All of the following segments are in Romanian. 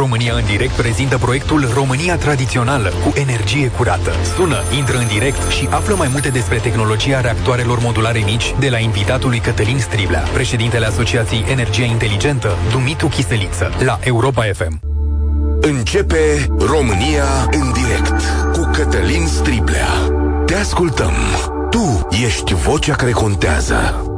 România în direct prezintă proiectul România Tradițională cu energie curată. Sună, intră în direct și află mai multe despre tehnologia reactoarelor modulare mici de la invitatul lui Cătălin Striblea, președintele Asociației Energia Inteligentă, Dumitru Chiseliță, la Europa FM. Începe România în direct cu Cătălin Striblea. Te ascultăm. Tu ești vocea care contează.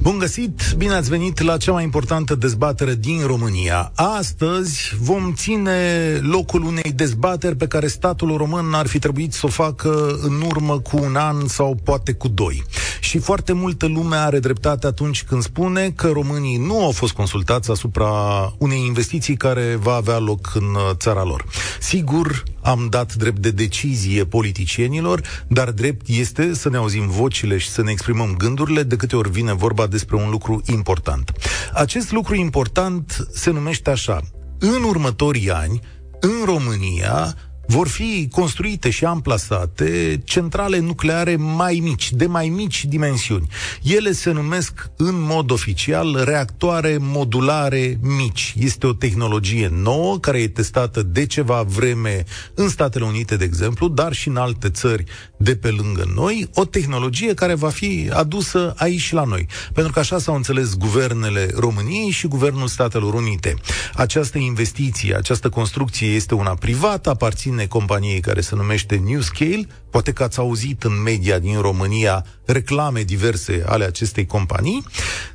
Bun găsit, bine ați venit la cea mai importantă dezbatere din România. Astăzi vom ține locul unei dezbateri pe care statul român ar fi trebuit să o facă în urmă cu un an sau poate cu doi. Și foarte multă lume are dreptate atunci când spune că românii nu au fost consultați asupra unei investiții care va avea loc în uh, țara lor. Sigur, am dat drept de decizie politicienilor, dar drept este să ne auzim vocile și să ne exprimăm gândurile de câte ori vine vorba despre un lucru important. Acest lucru important se numește așa. În următorii ani, în România, vor fi construite și amplasate centrale nucleare mai mici, de mai mici dimensiuni. Ele se numesc în mod oficial reactoare modulare mici. Este o tehnologie nouă care e testată de ceva vreme în Statele Unite, de exemplu, dar și în alte țări de pe lângă noi, o tehnologie care va fi adusă aici și la noi. Pentru că așa s-au înțeles guvernele României și Guvernul Statelor Unite. Această investiție, această construcție este una privată, aparține aparține companiei care se numește Newscale. Poate că ați auzit în media din România reclame diverse ale acestei companii.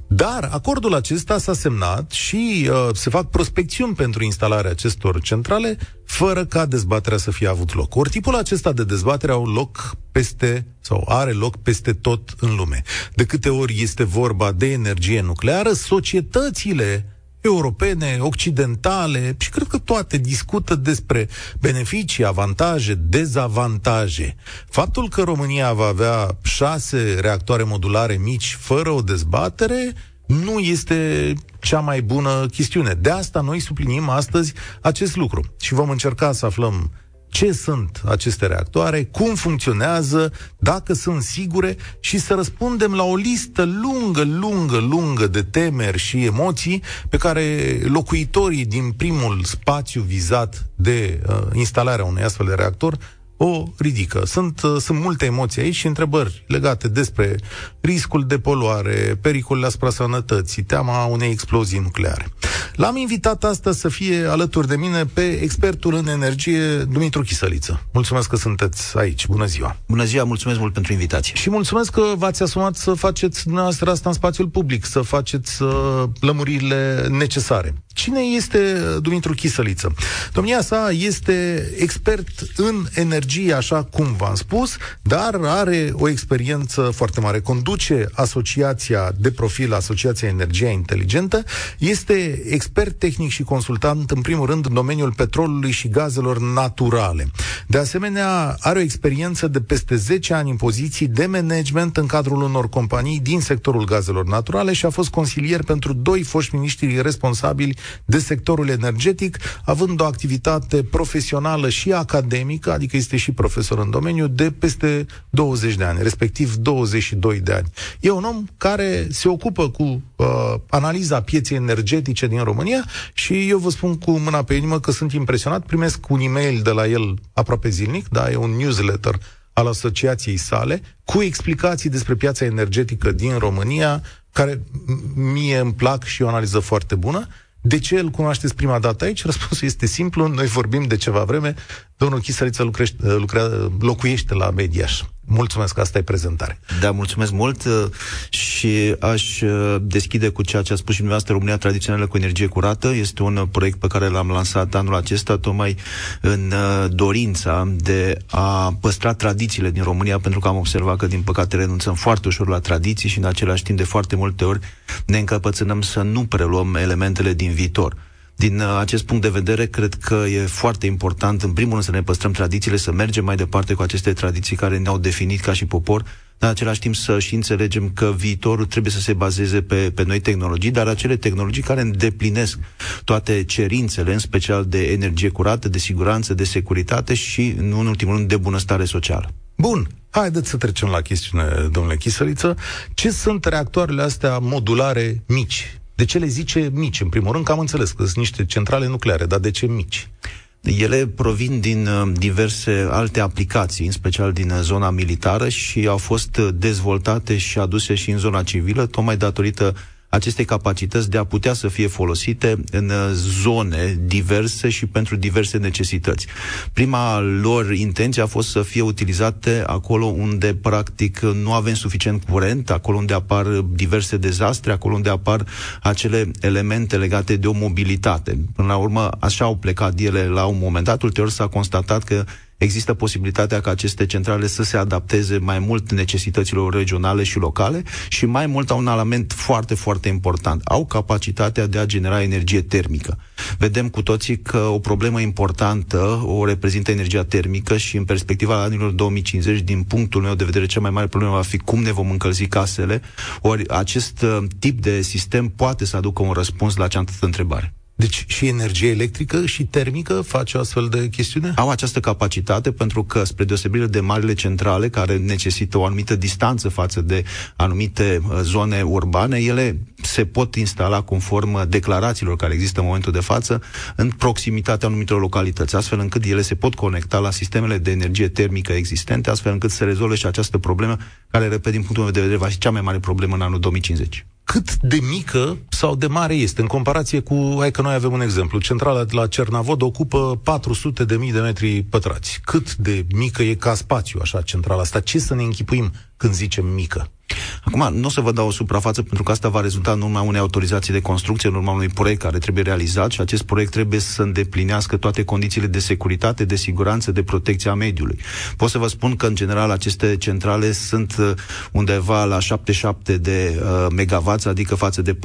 Dar acordul acesta s-a semnat și uh, se fac prospecțiuni pentru instalarea acestor centrale fără ca dezbaterea să fie avut loc. Ori tipul acesta de dezbatere au loc peste sau are loc peste tot în lume. De câte ori este vorba de energie nucleară, societățile europene, occidentale și cred că toate discută despre beneficii, avantaje, dezavantaje. Faptul că România va avea șase reactoare modulare mici fără o dezbatere nu este cea mai bună chestiune. De asta noi sublinim astăzi acest lucru și vom încerca să aflăm ce sunt aceste reactoare, cum funcționează, dacă sunt sigure și să răspundem la o listă lungă, lungă, lungă de temeri și emoții pe care locuitorii din primul spațiu vizat de uh, instalarea unui astfel de reactor o ridică. Sunt, uh, sunt multe emoții aici și întrebări legate despre riscul de poluare, pericolele asupra sănătății, teama unei explozii nucleare. L-am invitat astăzi să fie alături de mine pe expertul în energie, Dumitru Chisăliță. Mulțumesc că sunteți aici. Bună ziua! Bună ziua, mulțumesc mult pentru invitație. Și mulțumesc că v-ați asumat să faceți dumneavoastră asta în spațiul public, să faceți uh, lămuririle necesare. Cine este Dumitru Chisăliță? Domnia sa este expert în energie, așa cum v-am spus, dar are o experiență foarte mare. Conduce asociația de profil, Asociația Energia Inteligentă, este expert tehnic și consultant, în primul rând, în domeniul petrolului și gazelor naturale. De asemenea, are o experiență de peste 10 ani în poziții de management în cadrul unor companii din sectorul gazelor naturale și a fost consilier pentru doi foști miniștri responsabili de sectorul energetic, având o activitate profesională și academică, adică este și profesor în domeniu, de peste 20 de ani, respectiv 22 de ani. E un om care se ocupă cu uh, analiza pieței energetice din România și eu vă spun cu mâna pe inimă că sunt impresionat, primesc un e-mail de la el aproape zilnic, da, e un newsletter al asociației sale, cu explicații despre piața energetică din România, care mie îmi plac și o analiză foarte bună. De ce îl cunoașteți prima dată aici? Răspunsul este simplu, noi vorbim de ceva vreme, domnul Chisăriță lucrește, lucrează, locuiește la Mediaș. Mulțumesc, asta e prezentare. Da, mulțumesc mult uh, și aș uh, deschide cu ceea ce a spus și dumneavoastră România Tradițională cu Energie Curată. Este un proiect pe care l-am lansat anul acesta, tocmai în uh, dorința de a păstra tradițiile din România, pentru că am observat că, din păcate, renunțăm foarte ușor la tradiții și, în același timp, de foarte multe ori ne încăpățânăm să nu preluăm elementele din viitor. Din uh, acest punct de vedere, cred că e foarte important, în primul rând, să ne păstrăm tradițiile, să mergem mai departe cu aceste tradiții care ne-au definit ca și popor, dar în același timp să și înțelegem că viitorul trebuie să se bazeze pe, pe noi tehnologii, dar acele tehnologii care îndeplinesc toate cerințele, în special de energie curată, de siguranță, de securitate și, în ultimul rând, de bunăstare socială. Bun, haideți să trecem la chestiune, domnule Chisăliță. Ce sunt reactoarele astea modulare mici? De ce le zice mici? În primul rând, că am înțeles că sunt niște centrale nucleare, dar de ce mici? Ele provin din uh, diverse alte aplicații, în special din uh, zona militară și au fost uh, dezvoltate și aduse și în zona civilă, tocmai datorită acestei capacități de a putea să fie folosite în uh, zone diverse și pentru diverse necesități. Prima lor intenție a fost să fie utilizate acolo unde practic nu avem suficient curent, acolo unde apar diverse dezastre, acolo unde apar acele elemente legate de o mobilitate. Până la urmă, așa au plecat ele la un moment dat. Ulterior s-a constatat că există posibilitatea ca aceste centrale să se adapteze mai mult necesităților regionale și locale și mai mult au un element foarte, foarte important. Au capacitatea de a genera energie termică. Vedem cu toții că o problemă importantă o reprezintă energia termică și în perspectiva anilor 2050, din punctul meu de vedere, cea mai mare problemă va fi cum ne vom încălzi casele, ori acest uh, tip de sistem poate să aducă un răspuns la această întrebare. Deci și energie electrică și termică face o astfel de chestiune? Au această capacitate pentru că, spre deosebire de marile centrale, care necesită o anumită distanță față de anumite uh, zone urbane, ele se pot instala conform declarațiilor care există în momentul de față în proximitatea anumitor localități, astfel încât ele se pot conecta la sistemele de energie termică existente, astfel încât să rezolve și această problemă, care, repet, din punctul meu de vedere, va fi cea mai mare problemă în anul 2050 cât de mică sau de mare este în comparație cu, hai că noi avem un exemplu, centrala de la Cernavod ocupă 400 de mii de metri pătrați. Cât de mică e ca spațiu așa centrala asta? Ce să ne închipuim când zicem mică? Acum, nu o să vă dau o suprafață, pentru că asta va rezulta în urma unei autorizații de construcție, în urma unui proiect care trebuie realizat și acest proiect trebuie să îndeplinească toate condițiile de securitate, de siguranță, de protecție a mediului. Pot să vă spun că, în general, aceste centrale sunt uh, undeva la 77 de uh, megawatts, adică față de 400-700,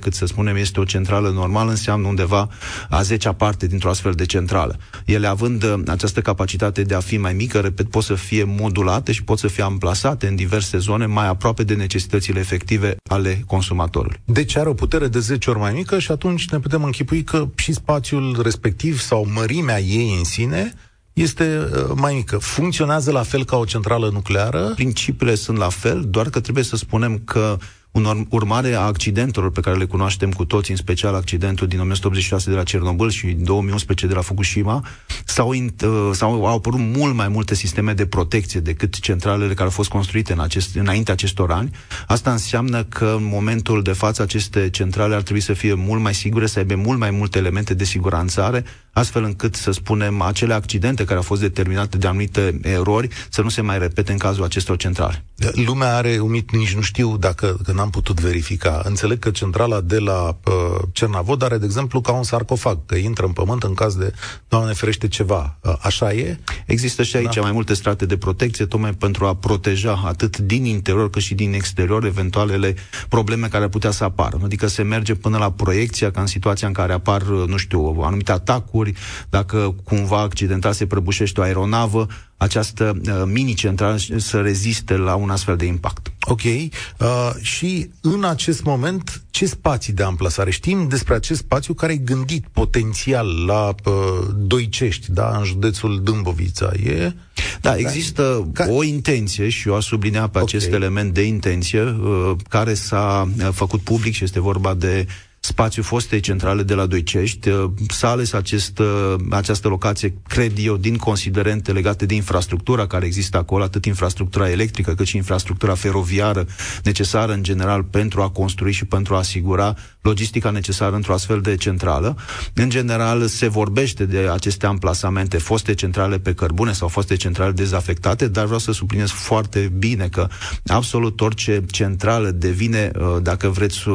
cât să spunem, este o centrală normală, înseamnă undeva a 10 parte dintr-o astfel de centrală. Ele având uh, această capacitate de a fi mai mică, repet, pot să fie modulate și pot să fie amplasate în diverse diverse zone mai aproape de necesitățile efective ale consumatorului. Deci are o putere de 10 ori mai mică și atunci ne putem închipui că și spațiul respectiv sau mărimea ei în sine este uh, mai mică. Funcționează la fel ca o centrală nucleară? Principiile sunt la fel, doar că trebuie să spunem că un urmare a accidentelor pe care le cunoaștem cu toți, în special accidentul din 1986 de la Cernobâl și 2011 de la Fukushima, s-au, uh, s-au au apărut mult mai multe sisteme de protecție decât centralele care au fost construite în acest, înainte acestor ani. Asta înseamnă că în momentul de față aceste centrale ar trebui să fie mult mai sigure, să aibă mult mai multe elemente de siguranțare, astfel încât, să spunem, acele accidente care au fost determinate de anumite erori să nu se mai repete în cazul acestor centrale. Lumea are umit, nici nu știu dacă că n-am putut verifica. Înțeleg că centrala de la uh, Cernavod are, de exemplu, ca un sarcofag, că intră în pământ în caz de, Doamne ferește, ceva. Uh, așa e? Există și aici da. mai multe strate de protecție, tocmai pentru a proteja atât din interior cât și din exterior eventualele probleme care ar putea să apară. Adică se merge până la proiecția, ca în situația în care apar, nu știu, anumite atacuri, dacă cumva accidental se prăbușește o aeronavă, această uh, mini-centrală să reziste la un astfel de impact. Ok. Uh, și în acest moment, ce spații de amplasare? Știm despre acest spațiu care e gândit potențial la uh, Doicești, da, în județul Dâmbovița. E... Da, există Ca... o intenție și eu aș sublinea pe okay. acest element de intenție uh, care s-a uh, făcut public și este vorba de spațiu fostei centrale de la Doicești. Uh, s-a ales acest, uh, această locație, cred eu, din considerente legate de infrastructura care există acolo, atât infrastructura electrică cât și infrastructura feroviară necesară în general pentru a construi și pentru a asigura logistica necesară într-o astfel de centrală. În general, se vorbește de aceste amplasamente, foste centrale pe cărbune sau foste centrale dezafectate, dar vreau să subliniez foarte bine că absolut orice centrală devine, uh, dacă vreți,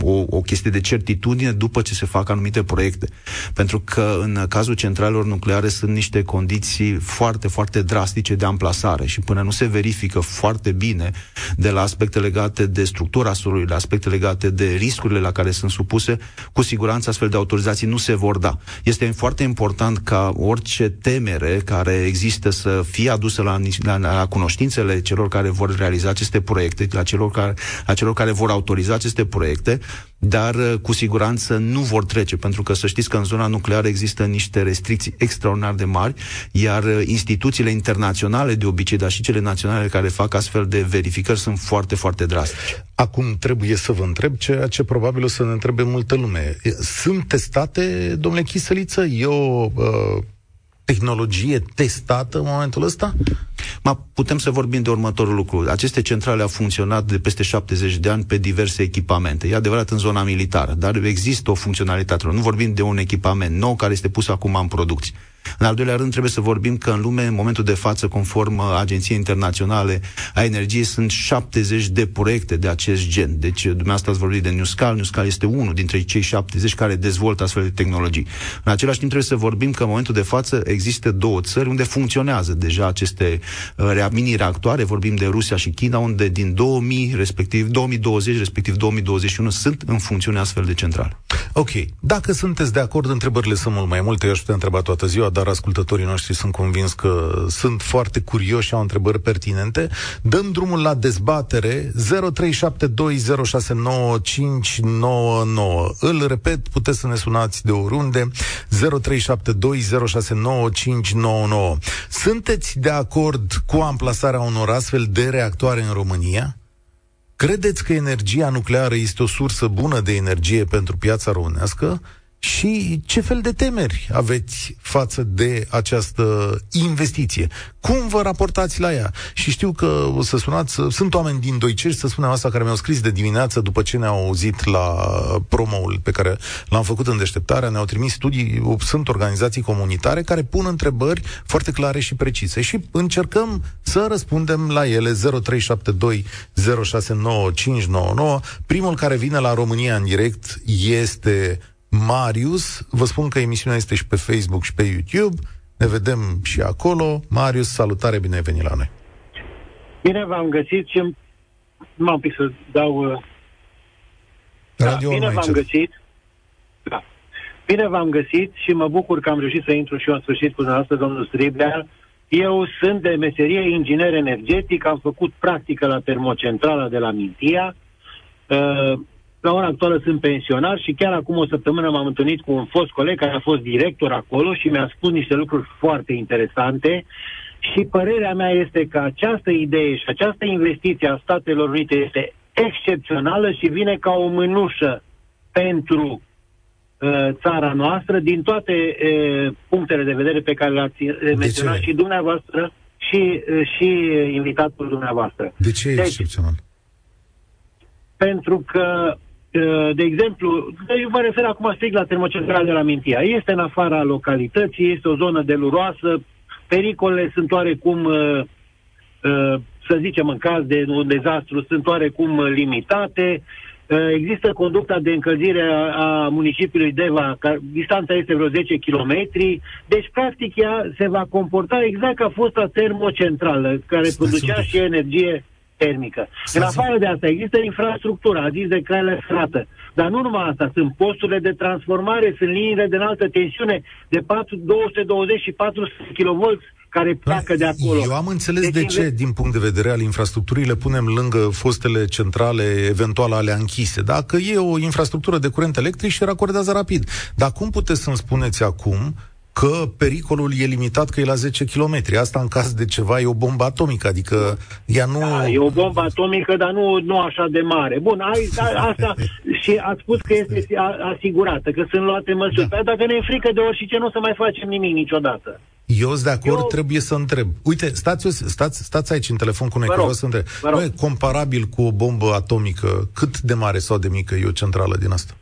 o, o chestie de certitudine după ce se fac anumite proiecte. Pentru că în cazul centralelor nucleare sunt niște condiții foarte, foarte drastice de amplasare și până nu se verifică foarte bine de la aspecte legate de structura solului, la aspecte legate de riscurile la care sunt supuse, cu siguranță astfel de autorizații nu se vor da. Este foarte important ca orice temere care există să fie adusă la, la, la cunoștințele celor care vor realiza aceste proiecte, la celor care, la celor care vor autoriza aceste proiecte, dar uh, cu siguranță nu vor trece, pentru că să știți că în zona nucleară există niște restricții extraordinar de mari, iar uh, instituțiile internaționale de obicei, dar și cele naționale care fac astfel de verificări sunt foarte, foarte drastice. Acum trebuie să vă întreb ceea ce probabil o să ne întrebe multă lume. Sunt testate, domnule Chisăliță? E o uh, tehnologie testată în momentul ăsta? Ma, putem să vorbim de următorul lucru. Aceste centrale au funcționat de peste 70 de ani pe diverse echipamente. E adevărat în zona militară, dar există o funcționalitate. Nu vorbim de un echipament nou care este pus acum în producție. În al doilea rând, trebuie să vorbim că în lume, în momentul de față, conform uh, Agenției Internaționale a Energiei, sunt 70 de proiecte de acest gen. Deci, dumneavoastră ați vorbit de NewScal. NewScal este unul dintre cei 70 care dezvoltă astfel de tehnologii. În același timp, trebuie să vorbim că în momentul de față există două țări unde funcționează deja aceste uh, mini-reactoare. Vorbim de Rusia și China, unde din 2000, respectiv 2020, respectiv 2021, sunt în funcțiune astfel de centrale. Ok. Dacă sunteți de acord, întrebările sunt mult mai multe. Eu aș putea întreba toată ziua, dar ascultătorii noștri sunt convins că sunt foarte curioși și au întrebări pertinente. Dăm drumul la dezbatere 0372069599. Îl repet, puteți să ne sunați de oriunde 0372069599. Sunteți de acord cu amplasarea unor astfel de reactoare în România? Credeți că energia nucleară este o sursă bună de energie pentru piața românească? Și ce fel de temeri aveți față de această investiție? Cum vă raportați la ea? Și știu că o să sunați, sunt oameni din Doicești, să spunem asta, care mi-au scris de dimineață după ce ne-au auzit la promoul pe care l-am făcut în deșteptarea, ne-au trimis studii, sunt organizații comunitare care pun întrebări foarte clare și precise și încercăm să răspundem la ele 0372 069599. Primul care vine la România în direct este Marius. Vă spun că emisiunea este și pe Facebook și pe YouTube. Ne vedem și acolo. Marius, salutare, bine ai venit la noi. Bine v-am găsit și m-am pic să dau... Uh... Radio da, bine v-am încet. găsit. Da. Bine v-am găsit și mă bucur că am reușit să intru și eu în sfârșit cu dumneavoastră, domnul Striblea. Eu sunt de meserie inginer energetic, am făcut practică la termocentrala de la Mintia. Uh, la ora actuală sunt pensionar și chiar acum o săptămână m-am întâlnit cu un fost coleg care a fost director acolo și mi-a spus niște lucruri foarte interesante și părerea mea este că această idee și această investiție a Statelor Unite este excepțională și vine ca o mânușă pentru uh, țara noastră din toate uh, punctele de vedere pe care le-ați menționat și dumneavoastră și, uh, și invitatul dumneavoastră. De ce e deci, excepțional? Pentru că Uh, de exemplu, eu mă refer acum strict la termocentrala de la Mintia. Este în afara localității, este o zonă deluroasă, pericolele sunt oarecum, uh, uh, să zicem, în caz de un dezastru, sunt oarecum limitate. Există conducta de încălzire a, a municipiului Deva, ca, distanța este vreo 10 km, deci practic ea se va comporta exact ca fosta termocentrală, care Stai producea și energie termică. Să în afară de asta, există infrastructura, a zis de cale ferată. Dar nu numai asta, sunt posturile de transformare, sunt liniile de înaltă tensiune de 4, 220 și 400 kV care pleacă de acolo. Eu am înțeles deci, de ce, din punct de vedere al infrastructurii, le punem lângă fostele centrale, eventual alea închise. Dacă e o infrastructură de curent electric și racordează rapid. Dar cum puteți să-mi spuneți acum că pericolul e limitat, că e la 10 km. Asta în caz de ceva e o bombă atomică, adică ea nu... Da, e o bombă atomică, dar nu, nu așa de mare. Bun, ai, da, asta și ați spus că este asigurată, că sunt luate măsuri. Da. Păi dacă ne e frică de orice, nu o să mai facem nimic niciodată. Eu sunt de acord, Eu... trebuie să întreb. Uite, stați, stați, stați aici în telefon cu noi, că vreau să întreb. comparabil cu o bombă atomică, cât de mare sau de mică e o centrală din asta?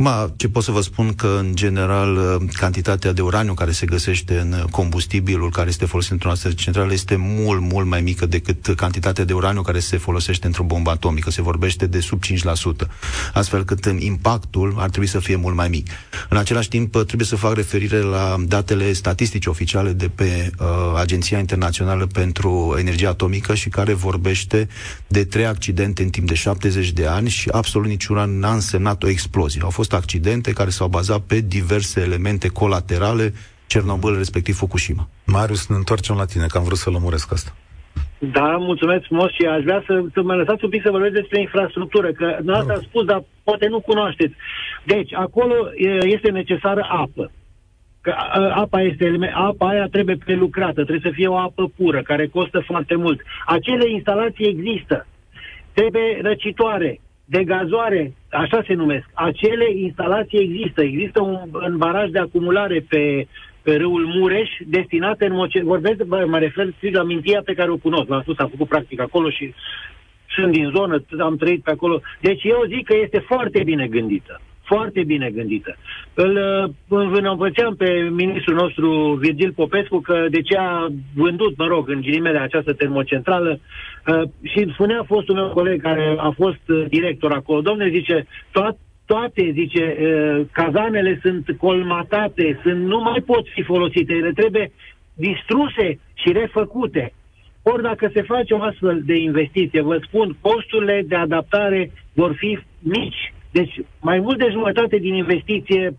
Ma, ce pot să vă spun că, în general, uh, cantitatea de uraniu care se găsește în combustibilul care este folosit într-o astfel centrală este mult, mult mai mică decât cantitatea de uraniu care se folosește într-o bombă atomică. Se vorbește de sub 5%. Astfel cât impactul ar trebui să fie mult mai mic. În același timp, trebuie să fac referire la datele statistice oficiale de pe uh, Agenția Internațională pentru Energie Atomică și care vorbește de trei accidente în timp de 70 de ani și absolut niciuna n-a însemnat o explozie. Au fost fost accidente care s-au bazat pe diverse elemente colaterale, Cernobâl, respectiv Fukushima. Marius, ne întoarcem la tine, că am vrut să lămuresc asta. Da, mulțumesc frumos și aș vrea să, să mă lăsați un pic să vorbesc despre infrastructură, că dumneavoastră a spus, dar poate nu cunoașteți. Deci, acolo este necesară apă. Că apa, este, apa aia trebuie prelucrată, trebuie să fie o apă pură, care costă foarte mult. Acele instalații există. Trebuie răcitoare, de gazoare, așa se numesc. Acele instalații există. Există un, un baraj de acumulare pe, pe râul Mureș, destinate în Moce... Vorbesc, bă, mă refer la mintia pe care o cunosc. V-am spus, am făcut practic acolo și sunt din zonă, am trăit pe acolo. Deci eu zic că este foarte bine gândită. Foarte bine gândită. Îl învățeam pe ministrul nostru, Virgil Popescu, că de ce a vândut, mă rog, în ghilimele această termocentrală uh, și spunea fostul meu coleg care a fost director acolo, domne, zice, toat, toate, zice, cazanele sunt colmatate, sunt, nu mai pot fi folosite, ele trebuie distruse și refăcute. Ori dacă se face o astfel de investiție, vă spun, costurile de adaptare vor fi mici. Deci mai mult de jumătate din investiție,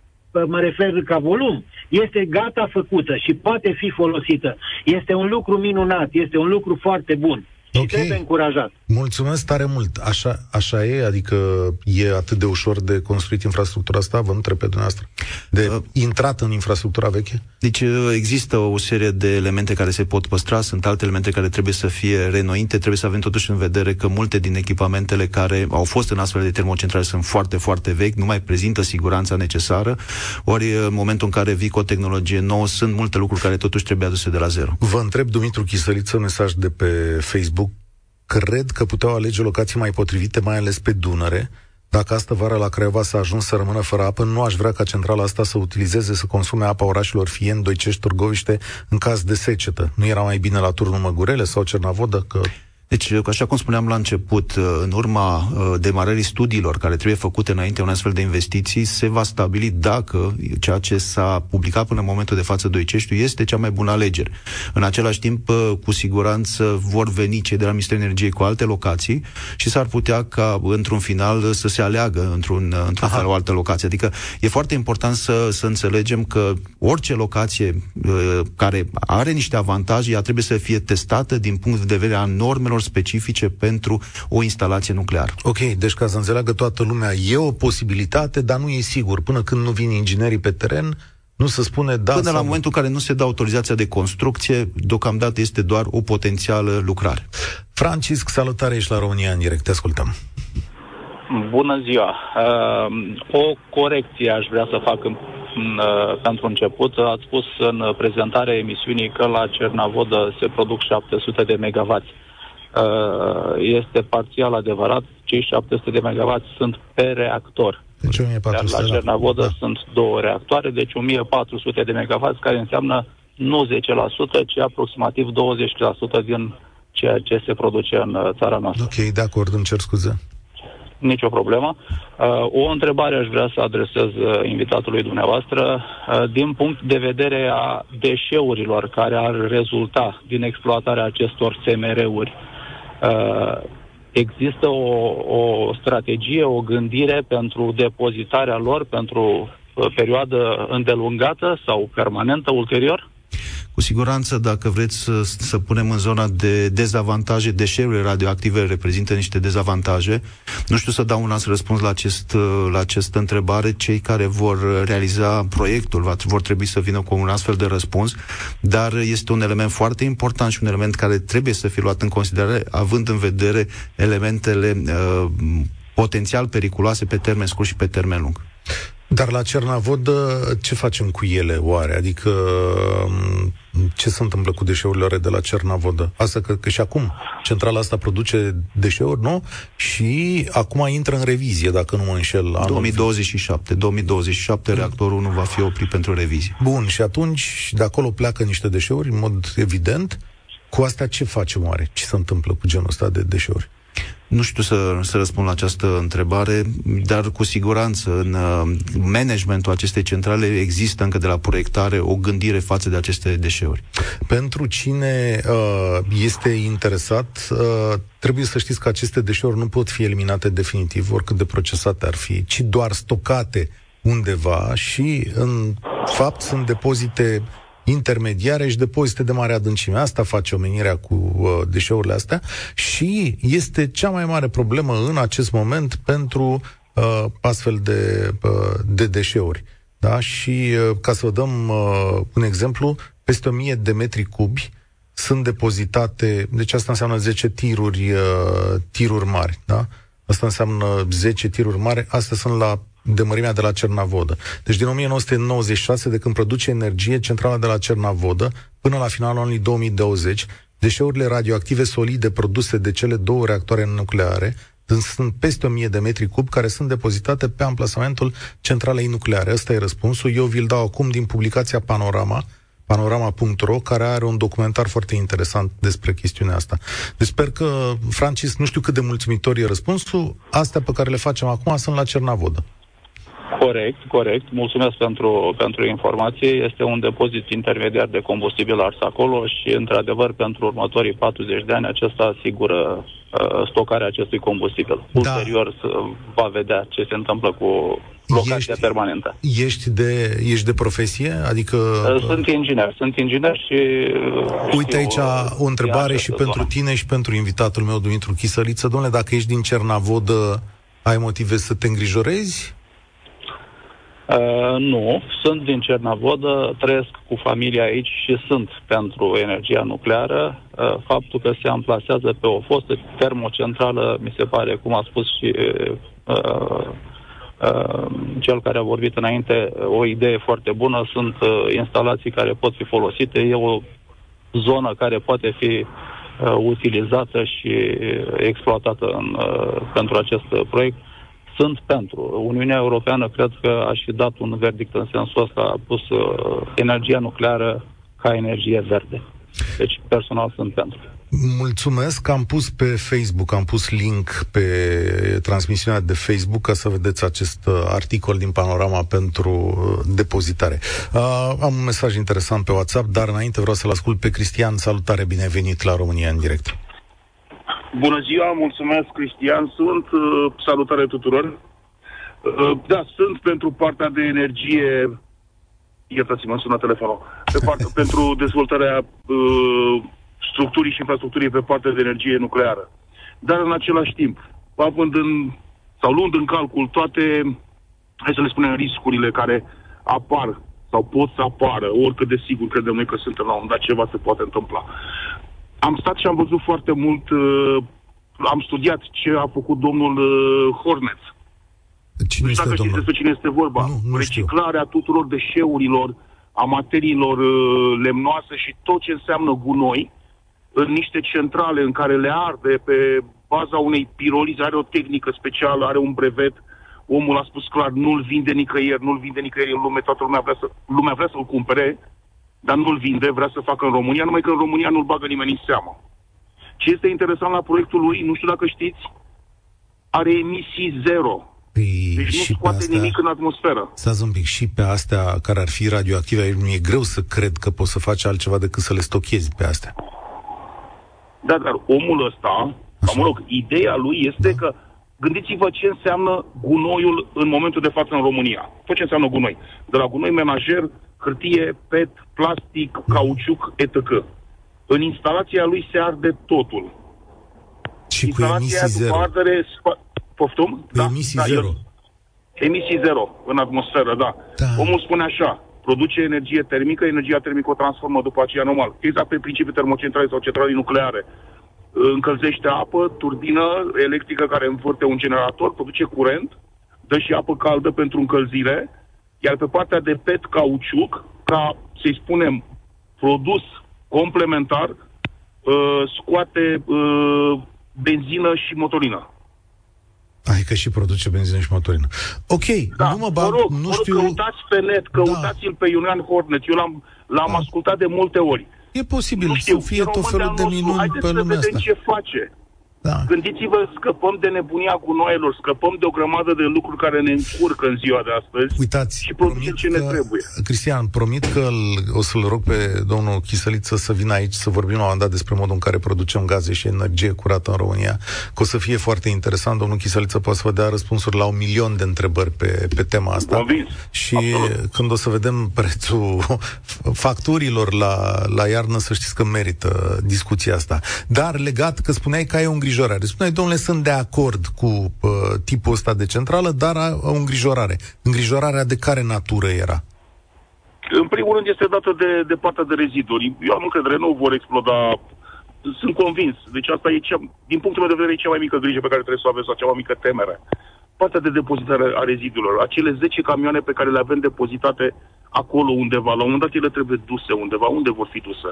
mă refer ca volum, este gata făcută și poate fi folosită. Este un lucru minunat, este un lucru foarte bun. Și okay. trebuie încurajat. Mulțumesc tare mult. Așa, așa e? Adică e atât de ușor de construit infrastructura asta? Vă întreb pe dumneavoastră. De uh, intrat în infrastructura veche? Deci uh, există o serie de elemente care se pot păstra, sunt alte elemente care trebuie să fie renoite. Trebuie să avem totuși în vedere că multe din echipamentele care au fost în astfel de termocentrale sunt foarte, foarte vechi, nu mai prezintă siguranța necesară. Ori uh, în momentul în care vii cu o tehnologie nouă, sunt multe lucruri care totuși trebuie aduse de la zero. Vă întreb, Dumitru Chisăliță, mesaj de pe Facebook cred că puteau alege locații mai potrivite, mai ales pe Dunăre. Dacă astă vară la Craiova s-a ajuns să rămână fără apă, nu aș vrea ca centrala asta să utilizeze, să consume apa orașelor Fien, Doicești, Turgoviște în caz de secetă. Nu era mai bine la turnul Măgurele sau Cernavodă? Că deci, așa cum spuneam la început, uh, în urma uh, demarării studiilor care trebuie făcute înainte unei astfel de investiții, se va stabili dacă ceea ce s-a publicat până în momentul de față Doiceștiu este cea mai bună alegere. În același timp, uh, cu siguranță vor veni cei de la Ministerul Energiei cu alte locații și s-ar putea ca, într-un final, să se aleagă într-un, într-un fel o altă locație. Adică e foarte important să, să înțelegem că orice locație care are niște avantaje, ea trebuie să fie testată din punct de vedere a normelor normelor specifice pentru o instalație nucleară. Ok, deci ca să înțeleagă toată lumea, e o posibilitate, dar nu e sigur. Până când nu vin inginerii pe teren, nu se spune da Până la momentul în care nu se dă autorizația de construcție, deocamdată este doar o potențială lucrare. Francisc, salutare, ești la România în direct, te ascultăm. Bună ziua! Uh, o corecție aș vrea să fac în, în, uh, pentru început. Ați spus în prezentarea emisiunii că la Cernavodă se produc 700 de megawatts. Uh, este parțial adevărat, cei 700 de MW sunt pe reactor. Deci 1400 Iar la Cernavodă da. sunt două reactoare, deci 1400 de MW, care înseamnă nu 10%, ci aproximativ 20% din ceea ce se produce în uh, țara noastră. Ok, de acord, îmi cer scuze. Nicio problemă. Uh, o întrebare aș vrea să adresez uh, invitatului dumneavoastră. Uh, din punct de vedere a deșeurilor care ar rezulta din exploatarea acestor SMR-uri, uh, Uh, există o, o strategie, o gândire pentru depozitarea lor pentru uh, perioadă îndelungată sau permanentă ulterior? Cu siguranță, dacă vreți să, să punem în zona de dezavantaje, deșeurile radioactive reprezintă niște dezavantaje. Nu știu să dau un astfel răspuns la, acest, la această întrebare. Cei care vor realiza proiectul vor trebui să vină cu un astfel de răspuns, dar este un element foarte important și un element care trebuie să fie luat în considerare, având în vedere elementele uh, potențial periculoase pe termen scurt și pe termen lung. Dar la Cernavod, ce facem cu ele, oare? Adică, um, ce se întâmplă cu deșeurile de la Cernavodă? Asta că, că și acum centrala asta produce deșeuri, nu? Și acum intră în revizie, dacă nu mă înșel. Anul 2027. 2027 reactorul nu va fi oprit pentru revizie. Bun, și atunci de acolo pleacă niște deșeuri, în mod evident. Cu astea ce facem oare? Ce se întâmplă cu genul ăsta de deșeuri? Nu știu să, să răspund la această întrebare, dar cu siguranță în uh, managementul acestei centrale există încă de la proiectare o gândire față de aceste deșeuri. Pentru cine uh, este interesat, uh, trebuie să știți că aceste deșeuri nu pot fi eliminate definitiv, oricât de procesate ar fi, ci doar stocate undeva și, în fapt, sunt depozite intermediare și depozite de mare adâncime. Asta face omenirea cu uh, deșeurile astea și este cea mai mare problemă în acest moment pentru uh, astfel de, uh, de deșeuri. Da? Și uh, ca să vă dăm uh, un exemplu, peste 1000 de metri cubi sunt depozitate, deci asta înseamnă 10 tiruri, uh, tiruri mari, da? Asta înseamnă 10 tiruri mari, astea sunt la de mărimea de la Cernavodă. Deci din 1996, de când produce energie centrala de la Cernavodă, până la finalul anului 2020, deșeurile radioactive solide produse de cele două reactoare nucleare sunt peste 1000 de metri cub care sunt depozitate pe amplasamentul centralei nucleare. Ăsta e răspunsul. Eu vi-l dau acum din publicația Panorama, panorama.ro, care are un documentar foarte interesant despre chestiunea asta. Deci sper că, Francis, nu știu cât de mulțumitor e răspunsul, astea pe care le facem acum sunt la Cernavodă. Corect, corect. Mulțumesc pentru, pentru informație. Este un depozit intermediar de combustibil ars acolo și, într-adevăr, pentru următorii 40 de ani, acesta asigură uh, stocarea acestui combustibil. Da. Ulterior să va vedea ce se întâmplă cu locația ești, permanentă. Ești de, ești de profesie? Adică... Uh, sunt inginer. Sunt inginer și... Uh, Uite aici o întrebare și pentru zonă. tine și pentru invitatul meu, Dumitru Chisăliță. Domnule, dacă ești din Cernavodă, ai motive să te îngrijorezi? Uh, nu, sunt din Cernavodă, trăiesc cu familia aici și sunt pentru energia nucleară. Uh, faptul că se amplasează pe o fostă termocentrală, mi se pare, cum a spus și uh, uh, cel care a vorbit înainte, o idee foarte bună. Sunt uh, instalații care pot fi folosite. E o zonă care poate fi uh, utilizată și exploatată în, uh, pentru acest proiect sunt pentru. Uniunea Europeană cred că aș fi dat un verdict în sensul ăsta, a pus uh, energia nucleară ca energie verde. Deci, personal, sunt pentru. Mulțumesc, am pus pe Facebook, am pus link pe transmisiunea de Facebook ca să vedeți acest uh, articol din Panorama pentru uh, depozitare. Uh, am un mesaj interesant pe WhatsApp, dar înainte vreau să-l ascult pe Cristian. Salutare, binevenit la România în direct. Bună ziua, mulțumesc, Cristian. Sunt. Uh, salutare tuturor. Uh, da, sunt pentru partea de energie. Iertați-mă, sună telefonul. Pe partea, pentru dezvoltarea uh, structurii și infrastructurii pe partea de energie nucleară. Dar în același timp, având în, sau luând în calcul toate, hai să le spunem, riscurile care apar sau pot să apară, oricât de sigur credem noi că suntem la un dat ceva se poate întâmpla am stat și am văzut foarte mult, uh, am studiat ce a făcut domnul uh, Hornet. Cine nu știu dacă știți despre cine este vorba. Nu, nu Reciclarea știu. tuturor deșeurilor, a materiilor uh, lemnoase și tot ce înseamnă gunoi în niște centrale în care le arde pe baza unei pirolize, are o tehnică specială, are un brevet, omul a spus clar, nu-l vinde nicăieri, nu-l vinde nicăieri în lume, toată lumea vrea, să, lumea vrea să-l cumpere, dar nu-l vinde, vrea să facă în România, numai că în România nu-l bagă nimeni în seamă. Ce este interesant la proiectul lui, nu știu dacă știți, are emisii zero. Păi, deci nu scoate astea, nimic în atmosferă. Stați un pic, și pe astea care ar fi radioactive, nu e greu să cred că poți să faci altceva decât să le stochezi pe astea. Da, dar omul ăsta, sau mă rog, ideea lui este da. că gândiți-vă ce înseamnă gunoiul în momentul de față în România. Tot ce înseamnă gunoi. De la gunoi menajer, hârtie, PET, plastic, cauciuc, etc. În instalația lui se arde totul. Și instalația cu emisii zero. Ardere, spa... Poftum? Cu da, emisii da, zero. Eu... Emisii zero în atmosferă, da. da. Omul spune așa, produce energie termică, energia termică o transformă după aceea normal. Exact pe principiul termocentrale sau centrale nucleare. Încălzește apă, turbină electrică care învârte un generator, produce curent, dă și apă caldă pentru încălzire, iar pe partea de PET cauciuc, ca, să-i spunem, produs complementar, uh, scoate uh, benzină și motorină. Ai că și produce benzină și motorină. Ok, da, nu mă bag, rog, nu știu... Căutați pe net, da. căutați-l da. pe Iulian Hornet. Eu l-am, l-am da. ascultat de multe ori. E posibil nu știu, să fie tot felul de minuni pe lumea asta. ce face. Da. Gândiți-vă, scăpăm de nebunia cu noilor, scăpăm de o grămadă de lucruri care ne încurcă în ziua de astăzi Uitați, și producem ce că, ne trebuie. Cristian, promit că o să-l rog pe domnul Chisăliță să vină aici să vorbim la un dat despre modul în care producem gaze și energie curată în România, că o să fie foarte interesant. Domnul Chisăliță poate să vă dea răspunsuri la un milion de întrebări pe, pe tema asta. Convins. Și Absolut. când o să vedem prețul facturilor la, la iarnă, să știți că merită discuția asta. Dar legat, că spuneai că ai un îngrijorare. Spuneai, domnule, sunt de acord cu uh, tipul ăsta de centrală, dar o îngrijorare. Îngrijorarea de care natură era? În primul rând este dată de, de partea de reziduri. Eu am încredere, nu vor exploda sunt convins. Deci asta e cea, din punctul meu de vedere, e cea mai mică grijă pe care trebuie să o avem sau cea mai mică temere. Partea de depozitare a rezidurilor. Acele 10 camioane pe care le avem depozitate acolo undeva, la un moment dat ele trebuie duse undeva. Unde vor fi duse?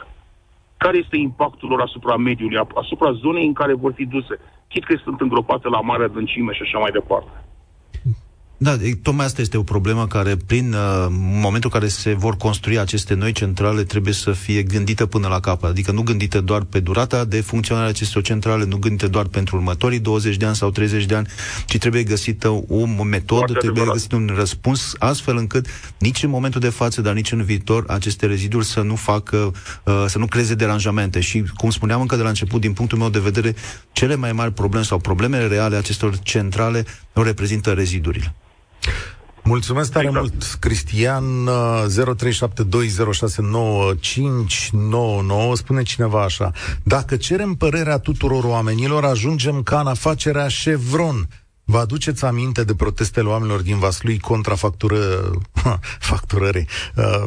Care este impactul lor asupra mediului, asupra zonei în care vor fi duse, chit că sunt îngropate la mare adâncime și așa mai departe. Da, tocmai asta este o problemă care, prin uh, momentul în care se vor construi aceste noi centrale, trebuie să fie gândită până la capăt. Adică nu gândită doar pe durata de funcționare acestor centrale, nu gândită doar pentru următorii 20 de ani sau 30 de ani, ci trebuie găsită o metodă, Foarte trebuie adevărat. găsit un răspuns, astfel încât nici în momentul de față, dar nici în viitor, aceste reziduri să nu facă, uh, să nu creeze deranjamente. Și, cum spuneam încă de la început, din punctul meu de vedere, cele mai mari probleme sau problemele reale acestor centrale o reprezintă rezidurile. Mulțumesc tare exact. mult, Cristian. 0372069599 spune cineva așa. Dacă cerem părerea tuturor oamenilor, ajungem ca în afacerea Chevron Vă aduceți aminte de protestele oamenilor din Vaslui contra factură, facturării, uh,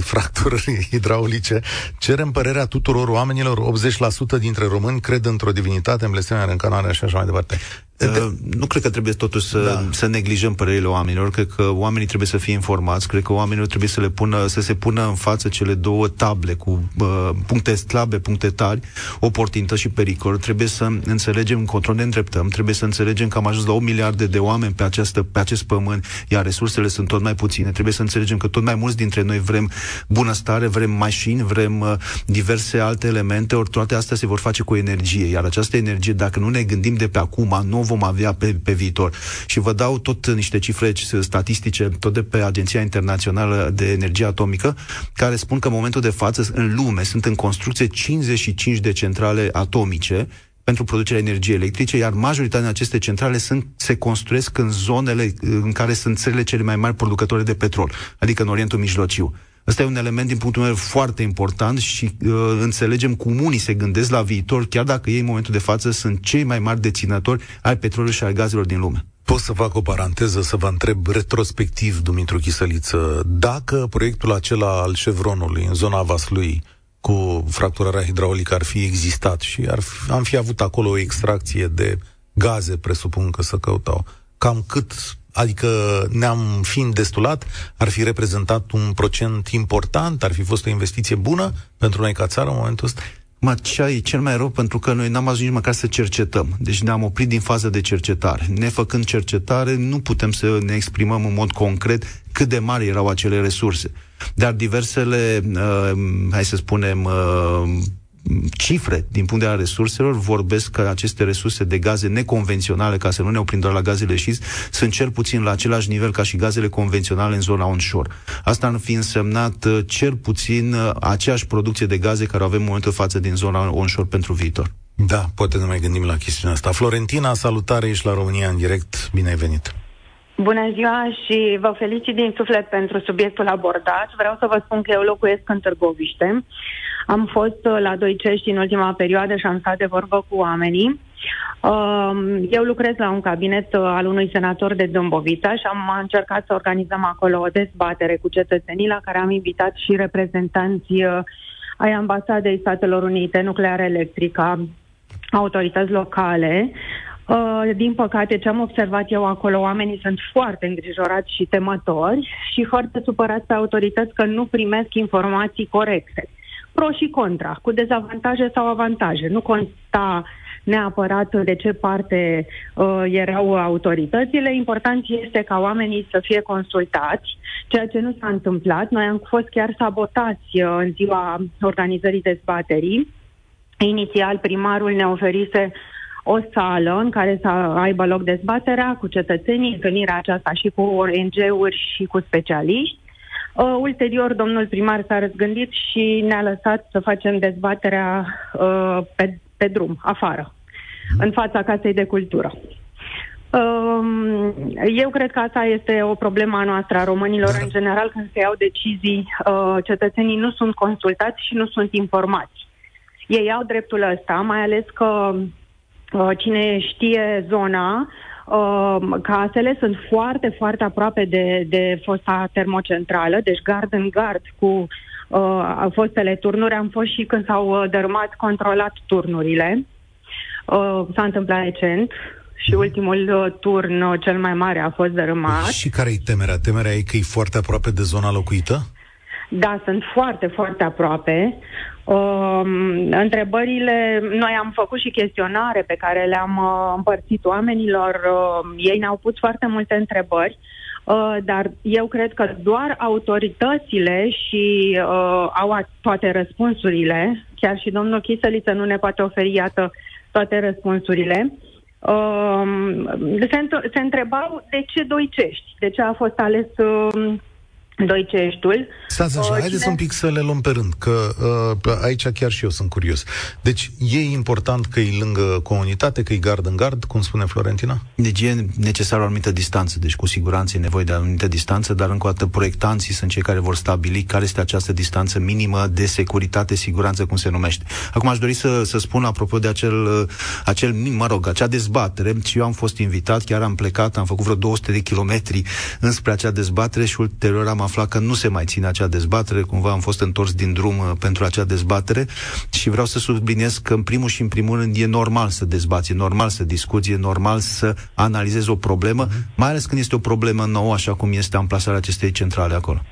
fracturării hidraulice? Cerem părerea tuturor oamenilor, 80% dintre români cred într-o divinitate, în blestemea, reîncarnarea și așa mai departe. Uh, nu cred că trebuie totuși să, da. să neglijăm părerile oamenilor. Cred că oamenii trebuie să fie informați. Cred că oamenilor trebuie să le pună, să se pună în față cele două table cu uh, puncte slabe, puncte tari, oportunități și pericol. Trebuie să înțelegem încotro ne îndreptăm. Trebuie să înțelegem că am ajuns la o miliarde de oameni pe, această, pe acest pământ, iar resursele sunt tot mai puține. Trebuie să înțelegem că tot mai mulți dintre noi vrem bunăstare, vrem mașini, vrem uh, diverse alte elemente, ori toate astea se vor face cu energie. Iar această energie, dacă nu ne gândim de pe acum, nu vom avea pe, pe viitor. Și vă dau tot niște cifre statistice, tot de pe Agenția Internațională de Energie Atomică, care spun că în momentul de față în lume sunt în construcție 55 de centrale atomice, pentru producerea energiei electrice, iar majoritatea din aceste centrale sunt, se construiesc în zonele în care sunt țările cele mai mari producătoare de petrol, adică în Orientul Mijlociu. Ăsta e un element, din punctul meu, foarte important și uh, înțelegem cum unii se gândesc la viitor, chiar dacă ei, în momentul de față, sunt cei mai mari deținători ai petrolului și ai gazelor din lume. Pot să fac o paranteză, să vă întreb retrospectiv, Dumitru Chisăliță, dacă proiectul acela al Chevronului în zona Vaslui cu fracturarea hidraulică ar fi existat și ar fi, am fi avut acolo o extracție de gaze, presupun că să căutau, cam cât Adică ne-am fi destulat, ar fi reprezentat un procent important, ar fi fost o investiție bună pentru noi ca țară în momentul ăsta? Mă, ce e cel mai rău pentru că noi n-am ajuns nici măcar să cercetăm. Deci ne-am oprit din fază de cercetare. Nefăcând cercetare, nu putem să ne exprimăm în mod concret cât de mari erau acele resurse. Dar diversele, uh, hai să spunem, uh, cifre din punct de vedere resurselor vorbesc că aceste resurse de gaze neconvenționale, ca să nu ne oprim doar la gazele șist, sunt cel puțin la același nivel ca și gazele convenționale în zona onshore. Asta ar fi însemnat uh, cel puțin uh, aceeași producție de gaze care avem în momentul față din zona onshore pentru viitor. Da, poate ne mai gândim la chestiunea asta. Florentina, salutare, ești la România în direct. Bine ai venit! Bună ziua și vă felicit din suflet pentru subiectul abordat. Vreau să vă spun că eu locuiesc în Târgoviște. Am fost uh, la Doi Cești în ultima perioadă și am stat de vorbă cu oamenii. Um, eu lucrez la un cabinet uh, al unui senator de Dâmbovița și am încercat să organizăm acolo o dezbatere cu cetățenii la care am invitat și reprezentanți uh, ai ambasadei Statelor Unite, nuclear electrică, autorități locale. Uh, din păcate, ce am observat eu acolo, oamenii sunt foarte îngrijorați și temători și foarte supărați pe autorități că nu primesc informații corecte pro și contra, cu dezavantaje sau avantaje. Nu consta neapărat de ce parte uh, erau autoritățile. Important este ca oamenii să fie consultați, ceea ce nu s-a întâmplat. Noi am fost chiar sabotați uh, în ziua organizării dezbaterii Inițial, primarul ne oferise o sală în care să aibă loc dezbaterea cu cetățenii, întâlnirea aceasta și cu ONG-uri și cu specialiști. Uh, ulterior, domnul primar s-a răzgândit și ne-a lăsat să facem dezbaterea uh, pe, pe drum, afară, în fața Casei de Cultură. Um, eu cred că asta este o problemă a noastră, a românilor Dar... în general, când se iau decizii, uh, cetățenii nu sunt consultați și nu sunt informați. Ei au dreptul ăsta, mai ales că uh, cine știe zona, uh, casele sunt foarte, foarte aproape de, de fosta termocentrală, deci gard în gard cu uh, fostele turnuri. Am fost și când s-au uh, dărâmat controlat turnurile. Uh, s-a întâmplat recent și ultimul uh, turn uh, cel mai mare a fost dărâmat. Și care e temerea? Temerea e că e foarte aproape de zona locuită? Da, sunt foarte, foarte aproape. Uh, întrebările, noi am făcut și chestionare pe care le-am uh, împărțit oamenilor, uh, ei ne-au pus foarte multe întrebări, uh, dar eu cred că doar autoritățile și uh, au toate răspunsurile, chiar și domnul Chiseliță nu ne poate oferi, iată, toate răspunsurile. Uh, se, se întrebau de ce doicești, de ce a fost ales uh, Doiceștiul. Stați așa, uh, haideți cine... un pic să le luăm pe rând, că uh, aici chiar și eu sunt curios. Deci e important că e lângă comunitate, că e gard în gard, cum spune Florentina? Deci e necesară o anumită distanță, deci cu siguranță e nevoie de o anumită distanță, dar încă o dată proiectanții sunt cei care vor stabili care este această distanță minimă de securitate, siguranță, cum se numește. Acum aș dori să, să spun apropo de acel, acel, mă rog, acea dezbatere, și eu am fost invitat, chiar am plecat, am făcut vreo 200 de kilometri înspre acea dezbatere și ulterior am aflat că nu se mai ține acea dezbatere, cumva am fost întors din drum uh, pentru acea dezbatere și vreau să subliniez că în primul și în primul rând e normal să dezbați, e normal să discuți, e normal să analizezi o problemă, uh-huh. mai ales când este o problemă nouă, așa cum este amplasarea acestei centrale acolo.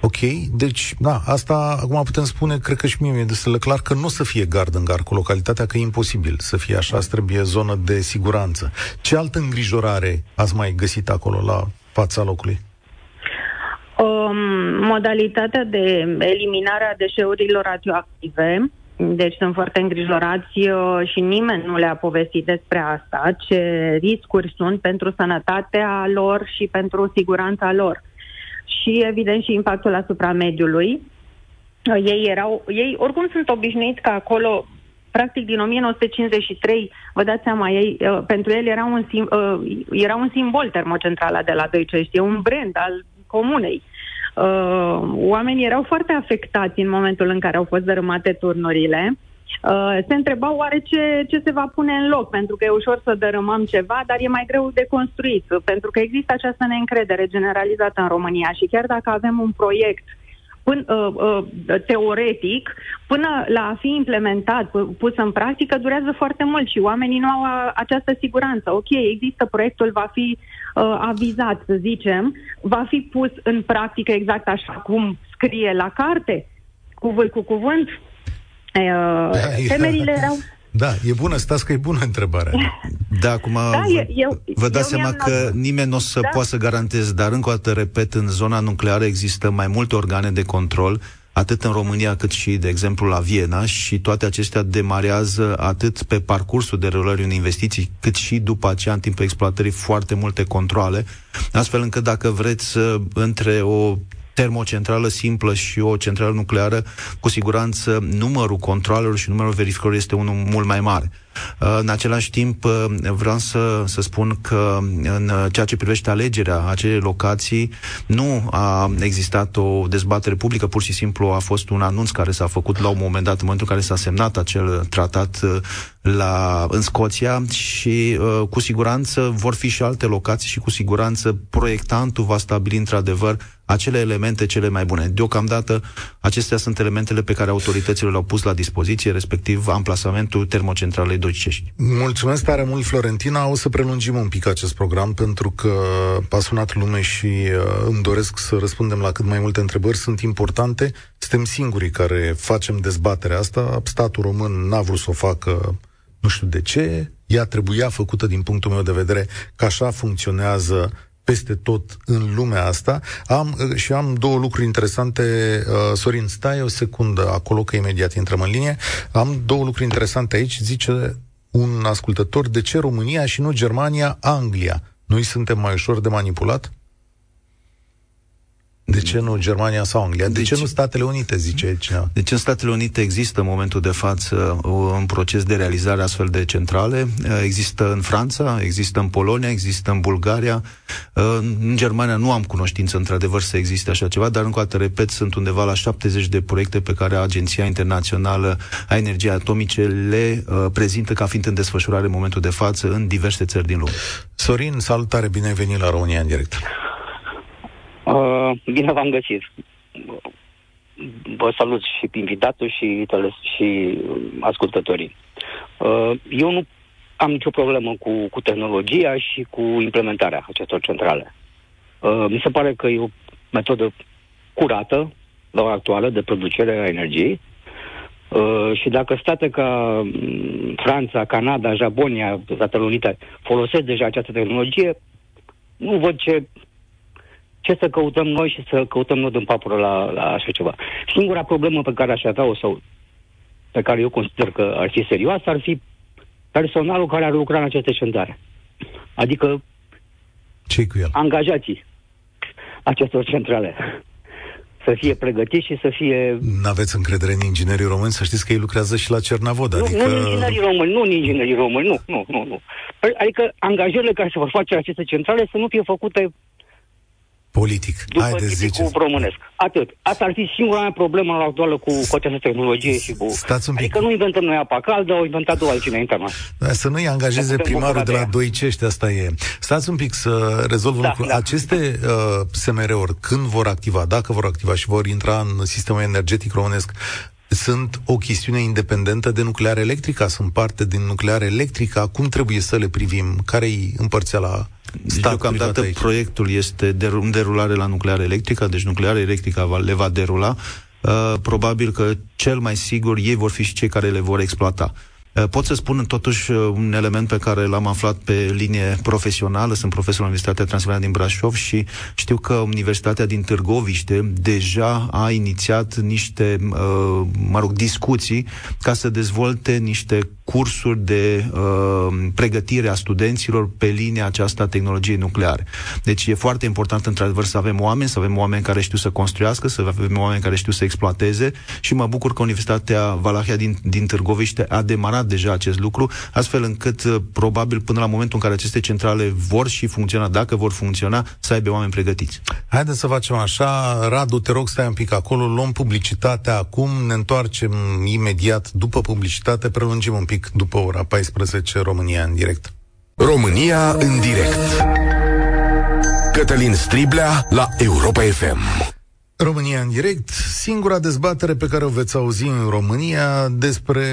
Ok, deci, da, asta acum putem spune, cred că și mie mi-e destul de clar că nu o să fie gard în gard cu localitatea, că e imposibil să fie așa, trebuie zonă de siguranță. Ce altă îngrijorare ați mai găsit acolo la fața locului? Um, modalitatea de eliminare a deșeurilor radioactive, deci sunt foarte îngrijorați uh, și nimeni nu le-a povestit despre asta, ce riscuri sunt pentru sănătatea lor și pentru siguranța lor. Și evident și impactul asupra mediului. Uh, ei erau, ei oricum sunt obișnuiți că acolo practic din 1953, vă dați seama, ei, uh, pentru el era un, sim, uh, era un simbol termocentrala de la Doicești, e un brand al comunei. Uh, oamenii erau foarte afectați în momentul în care au fost dărâmate turnurile. Uh, se întrebau oare ce, ce se va pune în loc, pentru că e ușor să dărâmăm ceva, dar e mai greu de construit, pentru că există această neîncredere generalizată în România și chiar dacă avem un proiect până, uh, uh, teoretic, până la a fi implementat, pus în practică, durează foarte mult și oamenii nu au uh, această siguranță. Ok, există proiectul, va fi uh, avizat, să zicem, va fi pus în practică exact așa cum scrie la carte, cuvânt cu cuvânt. Uh, da, temerile erau... Da, e bună, stați că e bună întrebarea. Da, acum da, vă, eu, vă dați seama că not... nimeni nu o să da. poată să garanteze, dar încă o dată repet, în zona nucleară există mai multe organe de control, atât în România cât și, de exemplu, la Viena și toate acestea demarează atât pe parcursul derulării unei investiții, cât și după aceea, în timpul exploatării, foarte multe controle, astfel încât dacă vreți între o termocentrală simplă și o centrală nucleară, cu siguranță numărul controlelor și numărul verificărilor este unul mult mai mare. Uh, în același timp, uh, vreau să, să spun că în ceea ce privește alegerea acelei locații, nu a existat o dezbatere publică, pur și simplu a fost un anunț care s-a făcut la un moment dat, în momentul în care s-a semnat acel tratat uh, la, în Scoția și uh, cu siguranță vor fi și alte locații și cu siguranță proiectantul va stabili într-adevăr acele elemente cele mai bune. Deocamdată, acestea sunt elementele pe care autoritățile le-au pus la dispoziție, respectiv amplasamentul termocentralei Doicești. Mulțumesc tare mult, Florentina. O să prelungim un pic acest program, pentru că a sunat lume și uh, îmi doresc să răspundem la cât mai multe întrebări. Sunt importante. Suntem singurii care facem dezbaterea asta. Statul român n-a vrut să o facă nu știu de ce, ea trebuia făcută din punctul meu de vedere că așa funcționează peste tot în lumea asta. Am, uh, și am două lucruri interesante. Uh, Sorin, stai o secundă acolo, că imediat intrăm în linie. Am două lucruri interesante aici. Zice un ascultător, de ce România și nu Germania, Anglia? Noi suntem mai ușor de manipulat? De ce nu Germania sau Anglia? De deci, ce nu Statele Unite, zice cineva? Deci în Statele Unite există în momentul de față un proces de realizare astfel de centrale. Există în Franța, există în Polonia, există în Bulgaria. În Germania nu am cunoștință, într-adevăr, să existe așa ceva, dar încă o dată, repet, sunt undeva la 70 de proiecte pe care Agenția Internațională a Energiei Atomice le uh, prezintă ca fiind în desfășurare în momentul de față în diverse țări din lume. Sorin, salutare, bine ai venit la România în direct. Uh, bine v-am găsit. Vă salut și pe invitatul și, tele- și ascultătorii. Uh, eu nu am nicio problemă cu, cu tehnologia și cu implementarea acestor centrale. Uh, mi se pare că e o metodă curată la ora actuală de producere a energiei Uh, și dacă state ca um, Franța, Canada, Japonia, Statele Unite folosesc deja această tehnologie, nu văd ce ce să căutăm noi și să căutăm noi în papură la, la așa ceva. Singura problemă pe care aș avea-o sau pe care eu consider că ar fi serioasă ar fi personalul care ar lucra în aceste centrare. Adică ce cu el? angajații acestor centrale să fie pregătiți și să fie... Nu aveți încredere în inginerii români? Să știți că ei lucrează și la Cernavod, nu, adică... Nu, în inginerii români, nu în inginerii români, nu, nu, nu, nu. Adică angajările care se vor face aceste centrale să nu fie făcute Politic. După Haideți, ziceți. românesc. Atât. Asta ar fi singura mea problemă la actuală cu, cu această tehnologie și cu... Stați un pic. Adică nu inventăm noi apa caldă, au inventat o altcineva internat. Da, să nu-i angajeze primarul de la Doicești, asta e. Stați un pic să rezolv da, lucru. Da. Aceste uh, SMR-uri, când vor activa, dacă vor activa și vor intra în sistemul energetic românesc, sunt o chestiune independentă de nuclear electrică, sunt parte din nuclear electrică, cum trebuie să le privim? Care-i la deci, deocamdată proiectul este de, în derulare la nuclear electrică, deci nuclear electrică va, le va derula. Uh, probabil că cel mai sigur ei vor fi și cei care le vor exploata. Uh, pot să spun totuși uh, un element pe care l-am aflat pe linie profesională. Sunt profesor la Universitatea Transilvania din Brașov și știu că Universitatea din Târgoviște deja a inițiat niște, mă rog, discuții ca să dezvolte niște cursuri de uh, pregătire a studenților pe linia aceasta a tehnologiei nucleare. Deci e foarte important, într-adevăr, să avem oameni, să avem oameni care știu să construiască, să avem oameni care știu să exploateze și mă bucur că Universitatea Valahia din, din Târgoviște a demarat deja acest lucru, astfel încât, uh, probabil, până la momentul în care aceste centrale vor și funcționa, dacă vor funcționa, să aibă oameni pregătiți. Haideți să facem așa. Radu, te rog, stai un pic acolo, luăm publicitatea acum, ne întoarcem imediat după publicitate, prelungim un pic pic după ora 14, România în direct. România în direct. Cătălin Striblea la Europa FM. România în direct, singura dezbatere pe care o veți auzi în România despre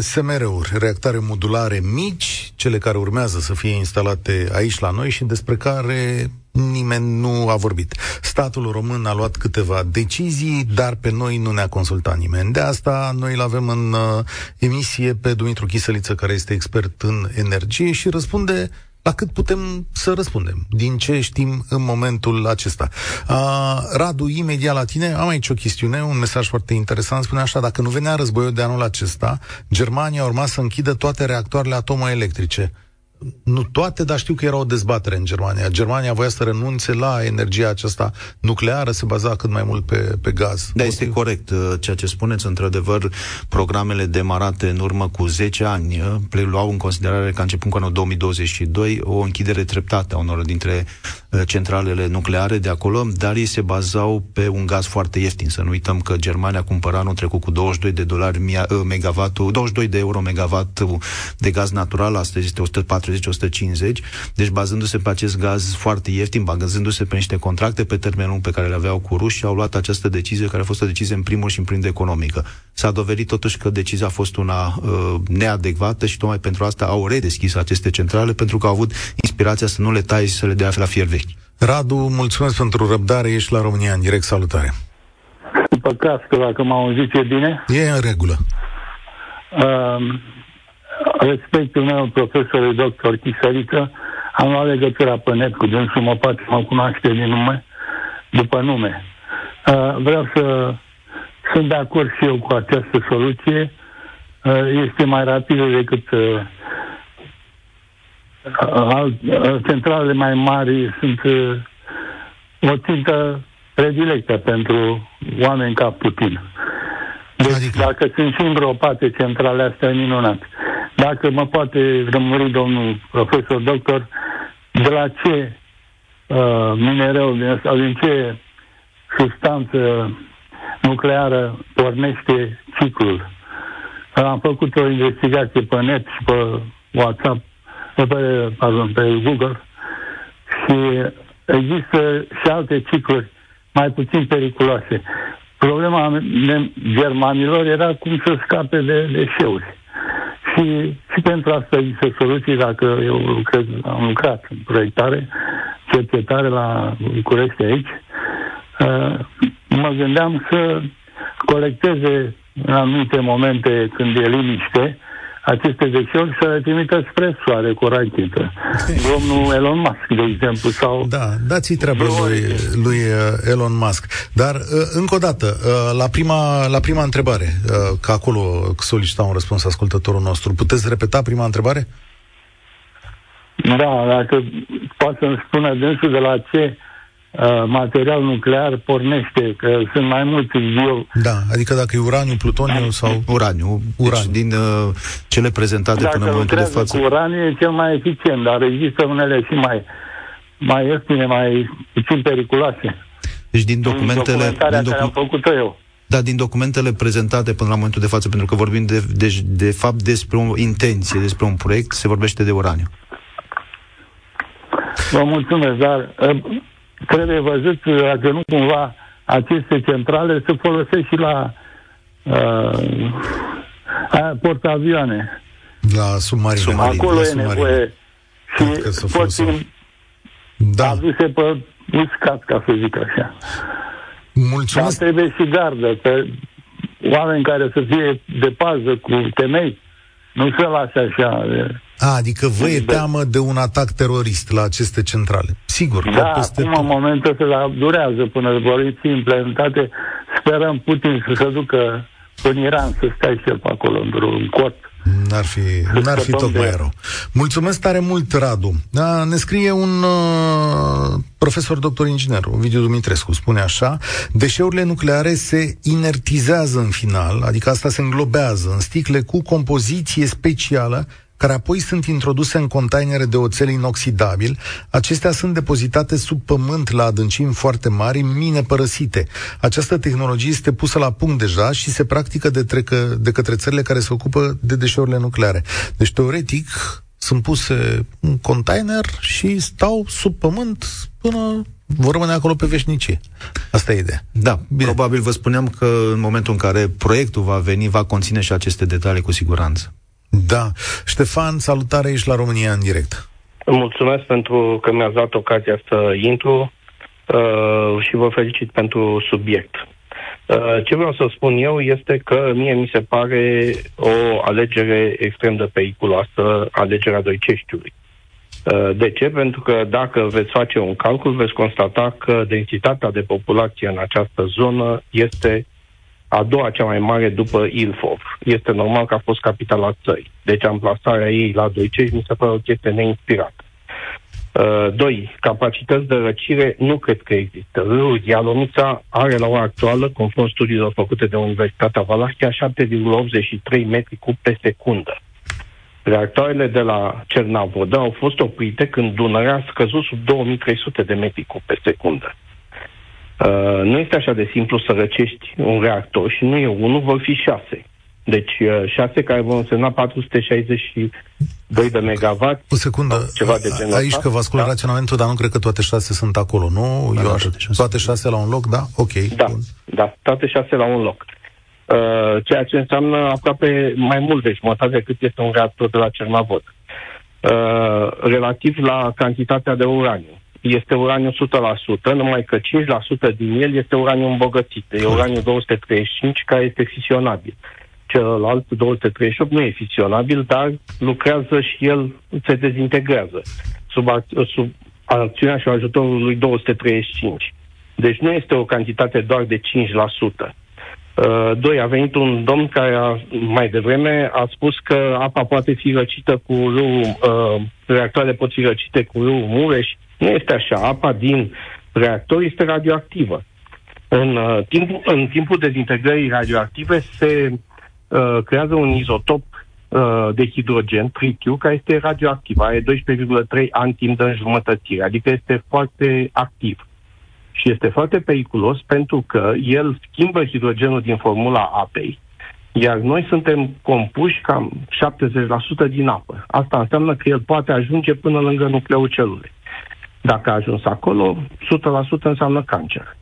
SMR-uri, reactoare modulare mici, cele care urmează să fie instalate aici la noi și despre care nimeni nu a vorbit. Statul român a luat câteva decizii, dar pe noi nu ne-a consultat nimeni. De asta noi îl avem în uh, emisie pe Dumitru Chisăliță, care este expert în energie și răspunde la cât putem să răspundem, din ce știm în momentul acesta. Uh, Radu, imediat la tine, am aici o chestiune, un mesaj foarte interesant, spune așa, dacă nu venea războiul de anul acesta, Germania urma să închidă toate reactoarele atomoelectrice nu toate, dar știu că era o dezbatere în Germania. Germania voia să renunțe la energia aceasta nucleară, se baza cât mai mult pe, pe gaz. Da, este corect uh, ceea ce spuneți. Într-adevăr, programele demarate în urmă cu 10 ani uh, luau în considerare că începând cu anul 2022 o închidere treptată a unor dintre uh, centralele nucleare de acolo, dar ei se bazau pe un gaz foarte ieftin. Să nu uităm că Germania cumpăra anul trecut cu 22 de dolari megavatul, 22 de euro megawatt de gaz natural, astăzi este 140 150 Deci bazându-se pe acest gaz foarte ieftin, bazându-se pe niște contracte pe termen lung pe care le aveau cu ruși, au luat această decizie care a fost o decizie în primul și în primul economică. S-a dovedit totuși că decizia a fost una uh, neadecvată și tocmai pentru asta au redeschis aceste centrale pentru că au avut inspirația să nu le taie și să le dea la fier vechi. Radu, mulțumesc pentru răbdare, ești la România în direct, salutare. Păcat că dacă m-au auzit e bine. E în regulă. Uh, respectul meu, profesorul doctor Chisărică, Am luat legătura pe net cu dânsul, mă poate mă cunoaște din nume, după nume. Uh, vreau să sunt de acord și eu cu această soluție. Uh, este mai rapidă decât uh, al, centralele mai mari sunt uh, o țintă predilectă pentru oameni ca Putin. Deci adică... dacă sunt și îngropate centrale astea, minunat. Dacă mă poate rămuri domnul profesor doctor, de la ce uh, minereu sau din ce substanță nucleară pornește ciclul. Am făcut o investigație pe net și pe WhatsApp, pe, pardon, pe Google și există și alte cicluri mai puțin periculoase. Problema germanilor era cum să scape de deșeuri. Și, și pentru asta există soluții, dacă eu lucrez, am lucrat în proiectare, cercetare la București aici, uh, mă gândeam să colecteze în anumite momente când e liniște, aceste deșeuri să le trimită spre soare cu o rachetă. Domnul Elon Musk, de exemplu, sau... Da, dați-i treabă lui, lui uh, Elon Musk. Dar, uh, încă o dată, uh, la prima, la prima întrebare, că acolo solicita un răspuns ascultătorul nostru, puteți repeta prima întrebare? Da, dacă poate să-mi spună dânsul de la ce Uh, material nuclear pornește, că sunt mai mulți bio... Da, adică dacă e uraniu, plutoniu sau... Uraniu. Deci din uh, cele prezentate dacă până în momentul de față... cu uraniu e cel mai eficient, dar există unele și mai, mai ieftine, mai puțin periculoase. Deci din documentele... Din din docu- care am făcut eu. Da, din documentele prezentate până la momentul de față, pentru că vorbim de, de, de fapt despre o intenție, despre un proiect, se vorbește de uraniu. Vă mulțumesc, dar uh, trebuie văzut dacă nu cumva aceste centrale se folosesc și la uh, portavioane. La submarine. submarine. Acolo la e nevoie și pot fi da. aduse pe uscat, ca să zic așa. Mulțumesc. Dar trebuie și gardă, că oameni care să fie de pază cu temei, nu se lasă așa. A, adică vă e teamă de un atac terorist la aceste centrale. Sigur. Da, peste acum în momentul ăsta durează până vor fi implementate. Sperăm Putin să se ducă în Iran, să stai și el pe acolo, într-un cort. N-ar fi, n-ar fi tocmai rău. Mulțumesc tare mult, Radu. Da, ne scrie un uh, profesor doctor inginer, Ovidiu Dumitrescu, spune așa, deșeurile nucleare se inertizează în final, adică asta se înglobează în sticle cu compoziție specială care apoi sunt introduse în containere de oțel inoxidabil. Acestea sunt depozitate sub pământ la adâncimi foarte mari, în mine părăsite. Această tehnologie este pusă la punct deja și se practică de, trecă, de către țările care se ocupă de deșeurile nucleare. Deci, teoretic, sunt puse în container și stau sub pământ până vor rămâne acolo pe veșnicie. Asta e ideea. Da, Bine. probabil vă spuneam că în momentul în care proiectul va veni, va conține și aceste detalii cu siguranță. Da. Ștefan, salutare aici la România în direct. Mulțumesc pentru că mi-ați dat ocazia să intru uh, și vă felicit pentru subiect. Uh, ce vreau să spun eu este că mie mi se pare o alegere extrem de periculoasă, alegerea Doiceștiului. Uh, de ce? Pentru că dacă veți face un calcul, veți constata că densitatea de populație în această zonă este a doua cea mai mare după Ilfov. Este normal că a fost capitala țării. Deci amplasarea ei la Doicești mi se pare o chestie neinspirată. Uh, doi, capacități de răcire nu cred că există. Râul Dialomița are la ora actuală, conform studiilor făcute de Universitatea Valahia, 7,83 metri cub pe secundă. Reactoarele de la Cernavodă au fost oprite când Dunărea a scăzut sub 2300 de metri cub pe secundă. Uh, nu este așa de simplu să răcești un reactor și nu e unul, vor fi șase. Deci uh, șase care vor însemna 462 de megawatt. O secundă, ceva de genul aici că vă ascult da? raționamentul, dar nu cred că toate șase sunt acolo, nu? Da, Eu aș... toate, șase. toate șase la un loc, da? Ok. Da, bun. da, toate șase la un loc. Uh, ceea ce înseamnă aproape mai mult de jumătate decât este un reactor de la Cernavod. Uh, relativ la cantitatea de uraniu este uraniu 100%, numai că 5% din el este uraniu îmbogățit. E uraniu 235 care este fisionabil. Celălalt 238 nu e fisionabil, dar lucrează și el, se dezintegrează. sub, sub acțiunea și ajutorul lui 235. Deci nu este o cantitate doar de 5%. Uh, doi, a venit un domn care a, mai devreme a spus că apa poate fi răcită cu râu, uh, reactoarele pot fi răcite cu râu Mureș. Nu este așa. Apa din reactor este radioactivă. În, uh, timpul, în timpul dezintegrării radioactive se uh, creează un izotop uh, de hidrogen, tritiu, care este radioactiv. Are 12,3 ani timp de înjumătățire, adică este foarte activ. Și este foarte periculos pentru că el schimbă hidrogenul din formula apei, iar noi suntem compuși cam 70% din apă. Asta înseamnă că el poate ajunge până lângă nucleul celulei. Dacă a ajuns acolo, 100% înseamnă cancer.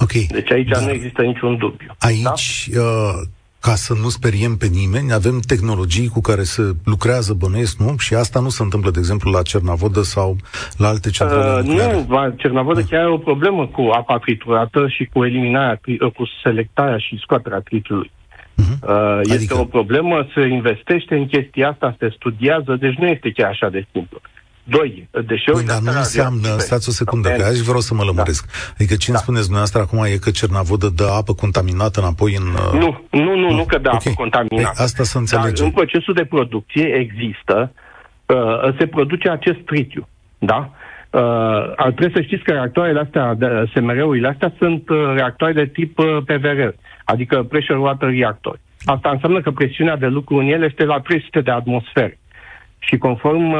Okay. Deci aici da. nu există niciun dubiu. Aici, da? uh, ca să nu speriem pe nimeni, avem tehnologii cu care se lucrează bănuiesc, nu? Și asta nu se întâmplă, de exemplu, la Cernavodă sau la alte centrale uh, Nu, la Cernavodă da. chiar are o problemă cu apa triturată și cu eliminarea, uh, cu selectarea și scoaterea tritului. Uh-huh. Uh, este adică... o problemă, se investește în chestia asta, se studiază, deci nu este chiar așa de simplu. Doi, deșeuri... Păi, dar nu înseamnă, stați o secundă, că aici vreau să mă lămuresc. Da. Adică ce da. spuneți dumneavoastră acum e că Cernavodă dă apă contaminată înapoi în... Uh, nu, nu, nu, nu că dă okay. apă contaminată. Păi, asta să înțelegem. Dar în procesul de producție există, uh, se produce acest tritiu, da? Uh, trebuie să știți că reactoarele astea, de, SMR-urile astea, sunt uh, reactoare de tip uh, PVR, adică Pressure Water Reactor. Asta înseamnă că presiunea de lucru în ele este la 300 de atmosfere. Și conform uh,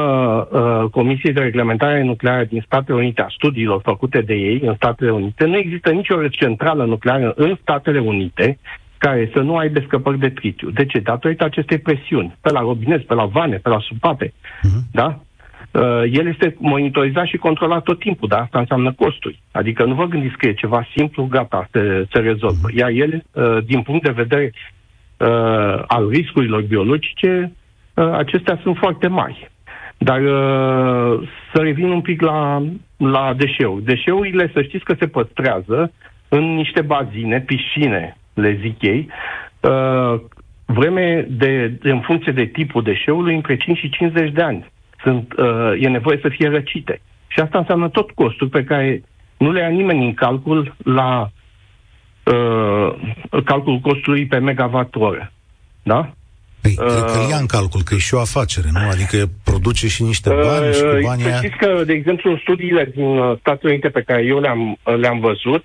uh, Comisiei de Reglementare Nucleară din Statele Unite, a studiilor făcute de ei în Statele Unite, nu există nicio centrală nucleară în Statele Unite care să nu aibă scăpări de tritiu. De ce? Datorită acestei presiuni, pe la robinet, pe la vane, pe la supape. Uh-huh. Da? Uh, el este monitorizat și controlat tot timpul, dar asta înseamnă costuri. Adică nu vă gândiți că e ceva simplu, gata, se, se rezolvă. Iar el, uh, din punct de vedere uh, al riscurilor biologice, Uh, acestea sunt foarte mari. Dar uh, să revin un pic la, la deșeuri. Deșeurile, să știți că se păstrează în niște bazine, piscine, le zic ei, uh, vreme de, în funcție de tipul deșeului, între 5 și 50 de ani. Sunt, e nevoie să fie răcite. Și asta înseamnă tot costul pe care nu le ia nimeni în calcul la uh, calculul costului pe megawatt oră. Da? Păi, uh, cred că ia în calcul, că e și o afacere, nu? Adică produce și niște bani uh, și cu banii aia... Știți că, de exemplu, în studiile din uh, Statele Unite pe care eu le-am, uh, le-am văzut,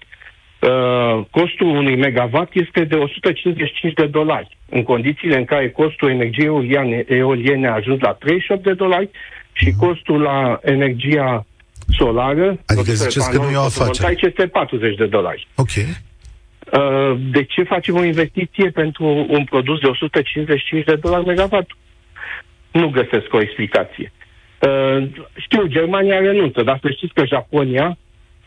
uh, costul unui megawatt este de 155 de dolari, în condițiile în care costul energiei eoliene a ajuns la 38 de dolari și uh-huh. costul la energia solară, adică ziceți că nu e o afacere. este 40 de dolari. Ok. Uh, de ce facem o investiție pentru un produs de 155 de dolari megawatt? Nu găsesc o explicație. Uh, știu, Germania renunță, dar să știți că Japonia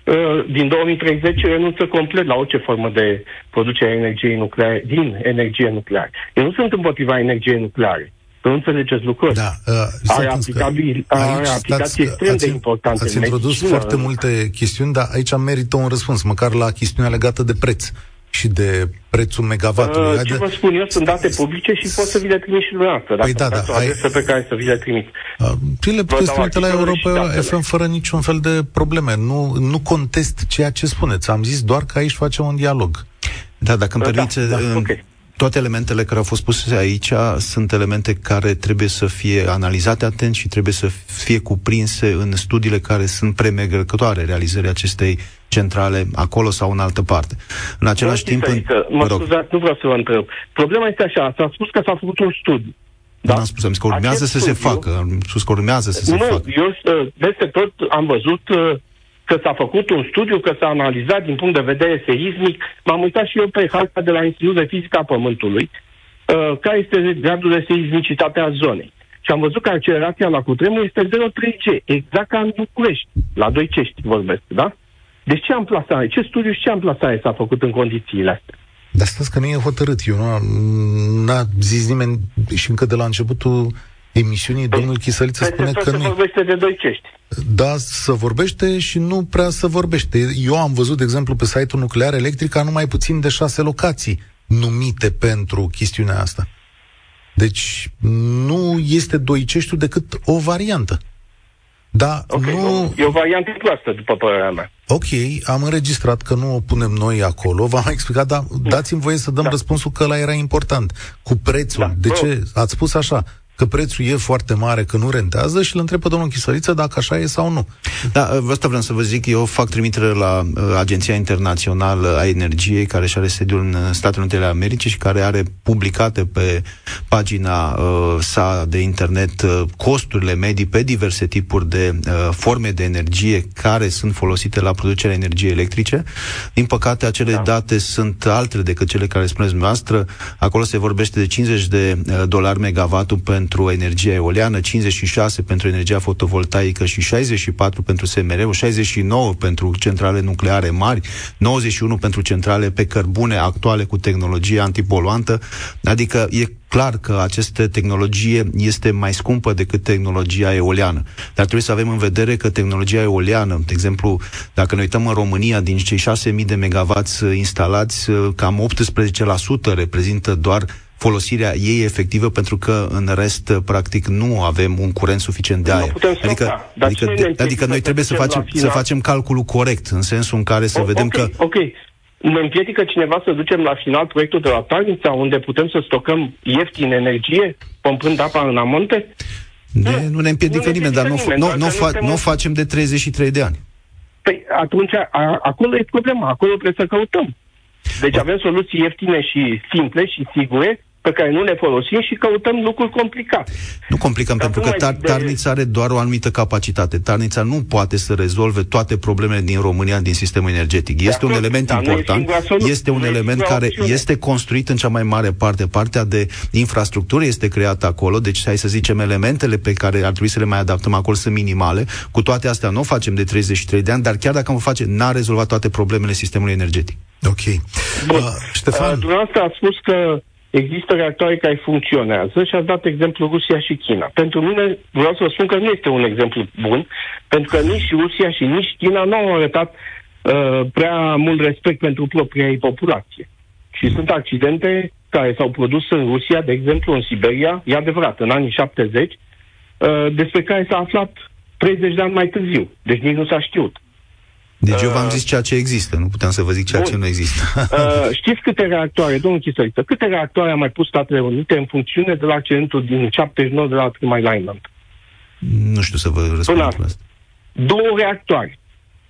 uh, din 2030 renunță complet la orice formă de producere a energiei nucleare, din energie nucleară. Eu nu sunt împotriva energiei nucleare. Nu înțelegeți lucrul Da, uh, are, aplicabil, are aplicații extrem de importante. Ați introdus medicină, foarte multe chestiuni, dar aici merită un răspuns, măcar la chestiunea legată de preț și de prețul megawattului. Uh, ce vă spun eu, sunt date publice și pot să vi le trimit și dumneavoastră. Păi da, da. Ai... pe care să vi le trimit. Uh, le puteți trimite la Europa FM fără niciun fel de probleme. Nu, nu contest ceea ce spuneți. Am zis doar că aici facem un dialog. Da, dacă îmi permite, da, da, okay toate elementele care au fost puse aici sunt elemente care trebuie să fie analizate atent și trebuie să fie cuprinse în studiile care sunt premergătoare realizării acestei centrale acolo sau în altă parte. În același timp... Adică, mă scuzați, nu vreau să vă întreb. Problema este așa, s-a spus că s-a făcut un studiu. Da? Nu am spus, am zis că urmează Acest să studiu, se facă. Am spus că urmează să se nu, facă. Eu uh, peste tot am văzut uh, că s-a făcut un studiu, că s-a analizat din punct de vedere seismic. M-am uitat și eu pe harta de la Institutul de Fizică a Pământului, uh, care este gradul de seismicitate a zonei. Și am văzut că accelerația la cutremur este 0,3G, exact ca în București, la 2 cești vorbesc, da? Deci ce amplasare, ce studiu și ce amplasare s-a făcut în condițiile astea? Dar stați că nu e hotărât. Eu nu n-a zis nimeni și încă de la începutul emisiunii, păi, domnul Chisăliță spune că nu... se vorbește de doi cești. Da, să vorbește și nu prea să vorbește. Eu am văzut, de exemplu, pe site-ul Nuclear Electrica numai puțin de șase locații numite pentru chestiunea asta. Deci nu este doiceștiul decât o variantă. Da, okay, nu... E o variantă proastă, după părerea mea. Ok, am înregistrat că nu o punem noi acolo, v-am explicat, dar dați-mi voie să dăm da. răspunsul că ăla era important. Cu prețul. Da. De ce? Ați spus așa, că prețul e foarte mare, că nu rentează și îl întreb pe domnul Chisăriță dacă așa e sau nu. Da, asta vreau să vă zic, eu fac trimitere la uh, Agenția Internațională a Energiei, care și are sediul în Statele Unite ale Americii și care are publicate pe pagina uh, sa de internet uh, costurile medii pe diverse tipuri de uh, forme de energie care sunt folosite la producerea energiei electrice. Din păcate, acele da. date sunt altele decât cele care spuneți dumneavoastră. Acolo se vorbește de 50 de uh, dolari megavatul pentru pentru energia eoliană, 56 pentru energia fotovoltaică și 64 pentru SMR, 69 pentru centrale nucleare mari, 91 pentru centrale pe cărbune actuale cu tehnologie antipoluantă, adică e clar că această tehnologie este mai scumpă decât tehnologia eoliană. Dar trebuie să avem în vedere că tehnologia eoliană, de exemplu, dacă ne uităm în România, din cei 6.000 de megawatts instalați, cam 18% reprezintă doar folosirea ei efectivă, pentru că în rest, practic, nu avem un curent suficient de aer. Adică, adică, de, adică noi trebuie să facem, să facem calculul corect, în sensul în care să o, vedem okay, că... Ok, ne împiedică cineva să ducem la final proiectul de la Tarnița, unde putem să stocăm ieftin energie, pompând apa în amonte? De, nu ne împiedică nu nimeni, dar nu, nimeni, nu, nu, fa, nu facem de 33 de ani. Păi atunci, a, acolo e problema, acolo trebuie să căutăm. Deci avem soluții ieftine și simple și sigure pe care nu le folosim și căutăm lucruri complicate. Nu complicăm, pentru că tar- de... Tarnița are doar o anumită capacitate. Tarnița nu poate să rezolve toate problemele din România din sistemul energetic. Este un element important, este un element care este construit în cea mai mare parte. Partea de infrastructură este creată acolo, deci hai să zicem elementele pe care ar trebui să le mai adaptăm acolo sunt minimale. Cu toate astea nu o facem de 33 de ani, dar chiar dacă am face, n-a rezolvat toate problemele sistemului energetic. Ok. Bun. Uh, Ștefan? Uh, dumneavoastră a spus că există reactoare care funcționează și a dat exemplu Rusia și China. Pentru mine, vreau să vă spun că nu este un exemplu bun, pentru că nici Rusia și nici China nu au arătat uh, prea mult respect pentru propria ei populație. Și sunt accidente care s-au produs în Rusia, de exemplu în Siberia, e adevărat, în anii 70, uh, despre care s-a aflat 30 de ani mai târziu. Deci nici nu s-a știut. Deci eu v-am uh, zis ceea ce există, nu puteam să vă zic ceea Bun. ce nu există. Uh, știți câte reactoare, domnul Chisăriță, câte reactoare a mai pus Statele Unite în funcțiune de la accidentul din 79 de la Three Island? Nu știu să vă răspund la asta. Două reactoare.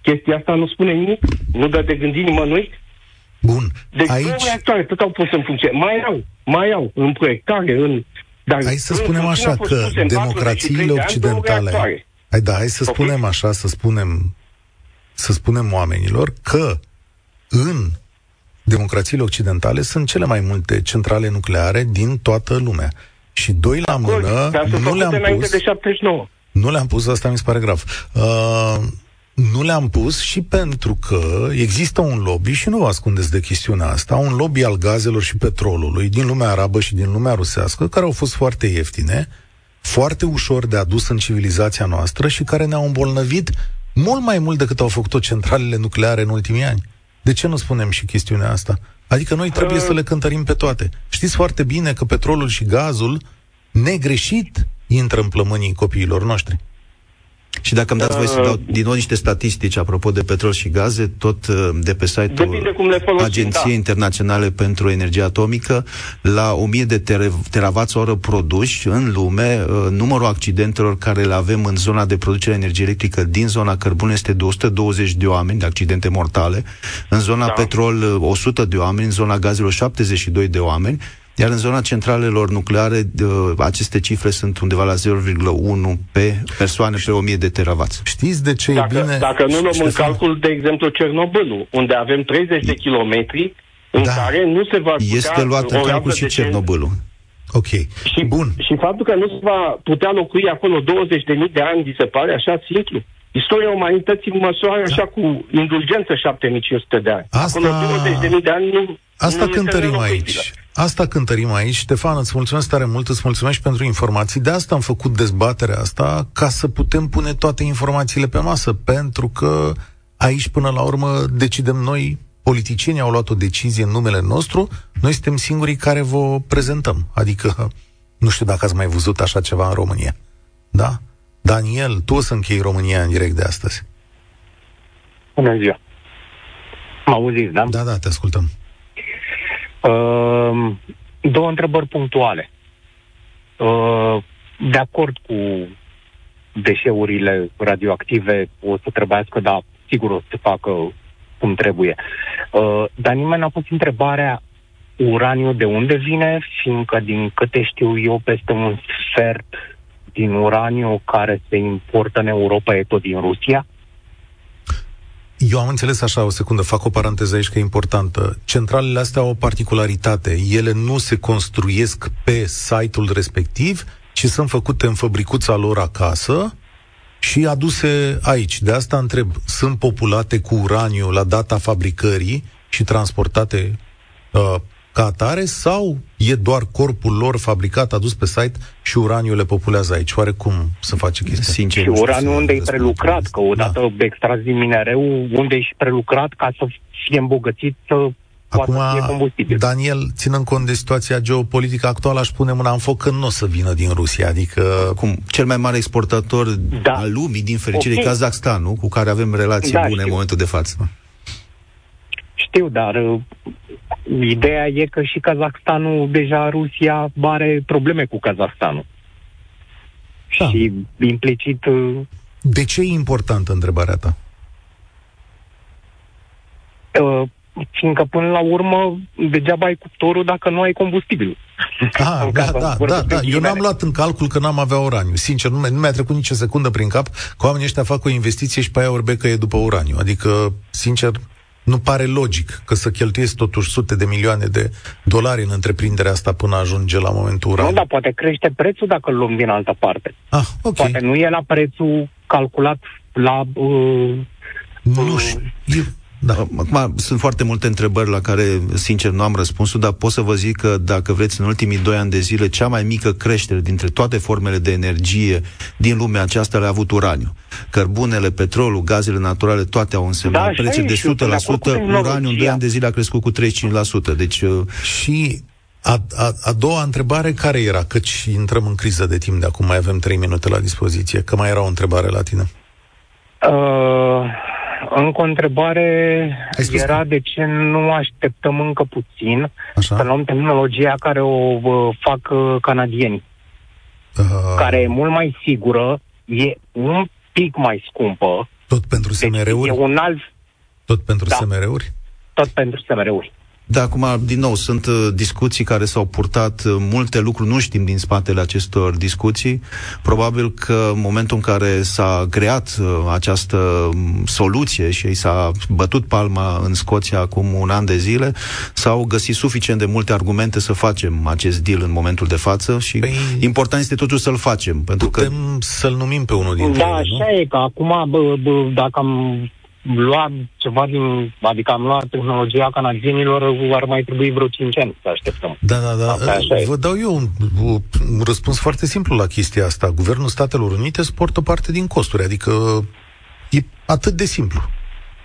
Chestia asta nu spune nimic? Nu dă de gândit nimănui? Bun. Deci Aici... două reactoare tot au pus în funcție. Mai au, mai au, în proiectare, în... Dar hai să spunem așa că democrațiile occidentale... Hai, da, hai să okay. spunem așa, să spunem să spunem oamenilor că în democrațiile occidentale sunt cele mai multe centrale nucleare din toată lumea. Și doi la mână, nu le-am pus... De 79. Nu le-am pus, asta mi se pare grav. Uh, nu le-am pus și pentru că există un lobby, și nu vă ascundeți de chestiunea asta, un lobby al gazelor și petrolului din lumea arabă și din lumea rusească, care au fost foarte ieftine, foarte ușor de adus în civilizația noastră și care ne-au îmbolnăvit mult mai mult decât au făcut-o centralele nucleare în ultimii ani. De ce nu spunem și chestiunea asta? Adică noi trebuie uh... să le cântărim pe toate. Știți foarte bine că petrolul și gazul, negreșit, intră în plămânii copiilor noștri. Și dacă îmi dați voi să dau din nou niște statistici apropo de petrol și gaze, tot uh, de pe site-ul Agenției da. Internaționale pentru Energie Atomică, la 1000 de teravați oră produși în lume, uh, numărul accidentelor care le avem în zona de producere energie electrică din zona cărbune este de 120 de oameni, de accidente mortale, în zona da. petrol 100 uh, de oameni, în zona gazelor 72 de oameni, iar în zona centralelor nucleare, aceste cifre sunt undeva la 0,1 pe persoane pe 1000 de teravați. Știți de ce dacă, e bine? Dacă nu luăm în calcul, de exemplu, Cernobâlul, unde avem 30 de kilometri în da. care nu se va putea... Este luat în calcul și Cernobâlul. Ok. Și, Bun. și faptul că nu se va putea locui acolo 20.000 de ani, vi se pare așa simplu? Istoria umanității măsoară da. așa cu indulgență 7500 de ani. Asta... Acolo 20.000 de ani nu Asta nu cântărim aici. Asta cântărim aici. Ștefan, îți mulțumesc tare mult, îți mulțumesc pentru informații. De asta am făcut dezbaterea asta, ca să putem pune toate informațiile pe masă, pentru că aici, până la urmă, decidem noi, politicienii au luat o decizie în numele nostru, noi suntem singurii care vă prezentăm. Adică, nu știu dacă ați mai văzut așa ceva în România. Da? Daniel, tu o să închei România în direct de astăzi. Bună ziua. Mă auziți, da? Da, da, te ascultăm. Uh, două întrebări punctuale. Uh, de acord cu deșeurile radioactive o să trebuiască, dar sigur o să se facă cum trebuie. Uh, dar nimeni n-a pus întrebarea uraniu de unde vine, fiindcă din câte știu eu peste un sfert din uraniu care se importă în Europa e tot din Rusia. Eu am înțeles așa, o secundă, fac o paranteză aici că e importantă. Centralele astea au o particularitate. Ele nu se construiesc pe site-ul respectiv, ci sunt făcute în fabricuța lor acasă și aduse aici. De asta întreb, sunt populate cu uraniu la data fabricării și transportate uh, ca atare sau e doar corpul lor fabricat, adus pe site și uraniul le populează aici? Oare cum să face chestia? Sincer, și uraniul unde e prelucrat, că odată da. extras din minereu, unde e și prelucrat ca să fie îmbogățit să Acum, Daniel, ținând cont de situația geopolitică actuală, aș pune mâna în foc că nu o să vină din Rusia. Adică, cum cel mai mare exportator da. al lumii, din fericire, okay. Kazakhstanul, cu care avem relații da, bune știu. în momentul de față. Știu, dar uh, ideea e că și Kazakhstanul, deja Rusia are probleme cu Kazakhstanul. Da. Și implicit... Uh, de ce e importantă întrebarea ta? Uh, fiindcă până la urmă degeaba ai cuptorul dacă nu ai combustibil. Ah, da, da, da, da. Eu n-am luat în calcul că n-am avea uraniu. Sincer, nu, nu mi-a trecut nicio secundă prin cap că oamenii ăștia fac o investiție și pe aia orbecă e după uraniu. Adică, sincer, nu pare logic că să cheltuiesc totuși sute de milioane de dolari în întreprinderea asta până ajunge la momentul uraniu. Nu, dar poate crește prețul dacă îl luăm din altă parte. Ah, ok. Poate nu e la prețul calculat la... Uh, nu știu. Da. Acum, sunt foarte multe întrebări la care, sincer, nu am răspunsul, dar pot să vă zic că, dacă vreți, în ultimii doi ani de zile, cea mai mică creștere dintre toate formele de energie din lumea aceasta le-a avut uraniu. Cărbunele, petrolul, gazele naturale, toate au însemnat da, prețuri de 100%, uraniu în doi ani de zile a crescut cu 35%. Deci, uh, și a, a, a doua întrebare care era? Căci intrăm în criză de timp de acum, mai avem trei minute la dispoziție. Că mai era o întrebare la tine. Uh, încă o întrebare era de ce nu așteptăm încă puțin Așa. să luăm tehnologia care o uh, fac uh, canadieni, uh... care e mult mai sigură, e un pic mai scumpă. Tot pentru SMR-uri? Deci e un alt... Tot pentru da. SMR-uri? Tot pentru SMR-uri. Da, acum, din nou, sunt uh, discuții care s-au purtat, uh, multe lucruri nu știm din spatele acestor discuții. Probabil că în momentul în care s-a creat uh, această um, soluție și i s-a bătut palma în Scoția acum un an de zile, s-au găsit suficient de multe argumente să facem acest deal în momentul de față și păi, important este totuși să-l facem. Pentru putem că... să-l numim pe unul dintre Da, ele, așa nu? e, că acum, bă, bă, dacă am lua ceva din, adică am luat tehnologia canadienilor, ar mai trebui vreo 5 ani să așteptăm. Da, da, da. Vă dau eu un, un răspuns foarte simplu la chestia asta. Guvernul Statelor Unite suportă o parte din costuri, adică e atât de simplu.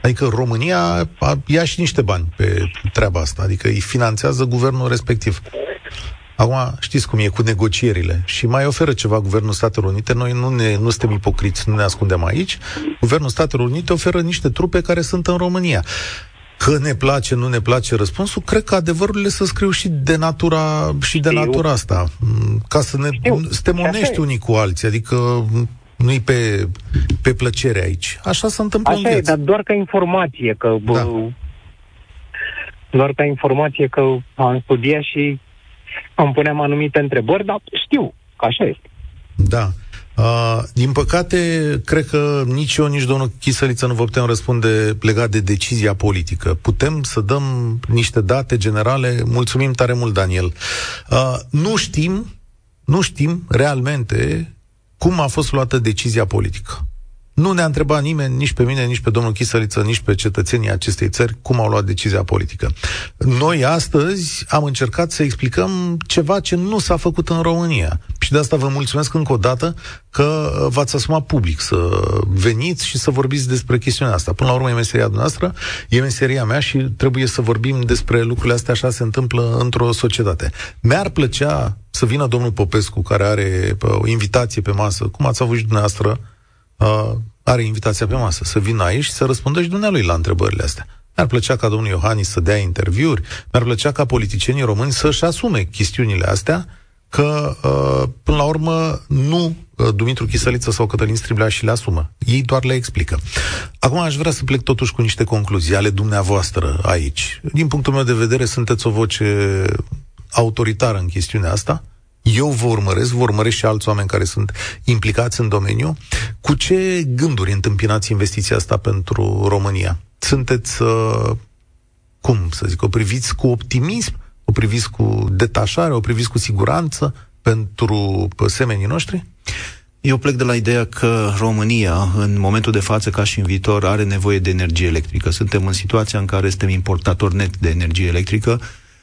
Adică România ia și niște bani pe treaba asta, adică îi finanțează guvernul respectiv. Acum, știți cum e cu negocierile și mai oferă ceva Guvernul Statelor Unite. Noi nu, ne, nu suntem ipocriți, nu ne ascundem aici. Guvernul Statelor Unite oferă niște trupe care sunt în România. Că ne place, nu ne place răspunsul, cred că adevărurile să scriu și de natura, și de natura asta. Ca să ne, să te monești unii cu alții, adică nu-i pe, pe plăcere aici. Așa se întâmplă Așa în viață. e, dar doar ca informație, că da. doar ca informație că am studiat și îmi puneam anumite întrebări, dar știu că așa este. Da. Uh, din păcate, cred că nici eu, nici domnul Chisăliță nu vă putem răspunde legat de decizia politică. Putem să dăm niște date generale. Mulțumim tare mult, Daniel. Uh, nu știm, nu știm realmente cum a fost luată decizia politică. Nu ne-a întrebat nimeni, nici pe mine, nici pe domnul Chisăliță, nici pe cetățenii acestei țări, cum au luat decizia politică. Noi astăzi am încercat să explicăm ceva ce nu s-a făcut în România. Și de asta vă mulțumesc încă o dată că v-ați asumat public să veniți și să vorbiți despre chestiunea asta. Până la urmă e meseria noastră, e meseria mea și trebuie să vorbim despre lucrurile astea, așa se întâmplă într-o societate. Mi-ar plăcea să vină domnul Popescu, care are o invitație pe masă, cum ați avut și dumneavoastră, uh, are invitația pe masă, să vină aici și să răspundă și dumnealui la întrebările astea. Mi-ar plăcea ca domnul Iohannis să dea interviuri, mi-ar plăcea ca politicienii români să-și asume chestiunile astea, că, uh, până la urmă, nu uh, Dumitru Chisăliță sau Cătălin Striblea și le asumă. Ei doar le explică. Acum aș vrea să plec totuși cu niște concluzii ale dumneavoastră aici. Din punctul meu de vedere, sunteți o voce autoritară în chestiunea asta. Eu vă urmăresc, vă urmăresc și alți oameni care sunt implicați în domeniu. Cu ce gânduri întâmpinați investiția asta pentru România? sunteți, uh, cum să zic, o priviți cu optimism, o priviți cu detașare, o priviți cu siguranță pentru semenii noștri? Eu plec de la ideea că România, în momentul de față, ca și în viitor, are nevoie de energie electrică. Suntem în situația în care suntem importatori net de energie electrică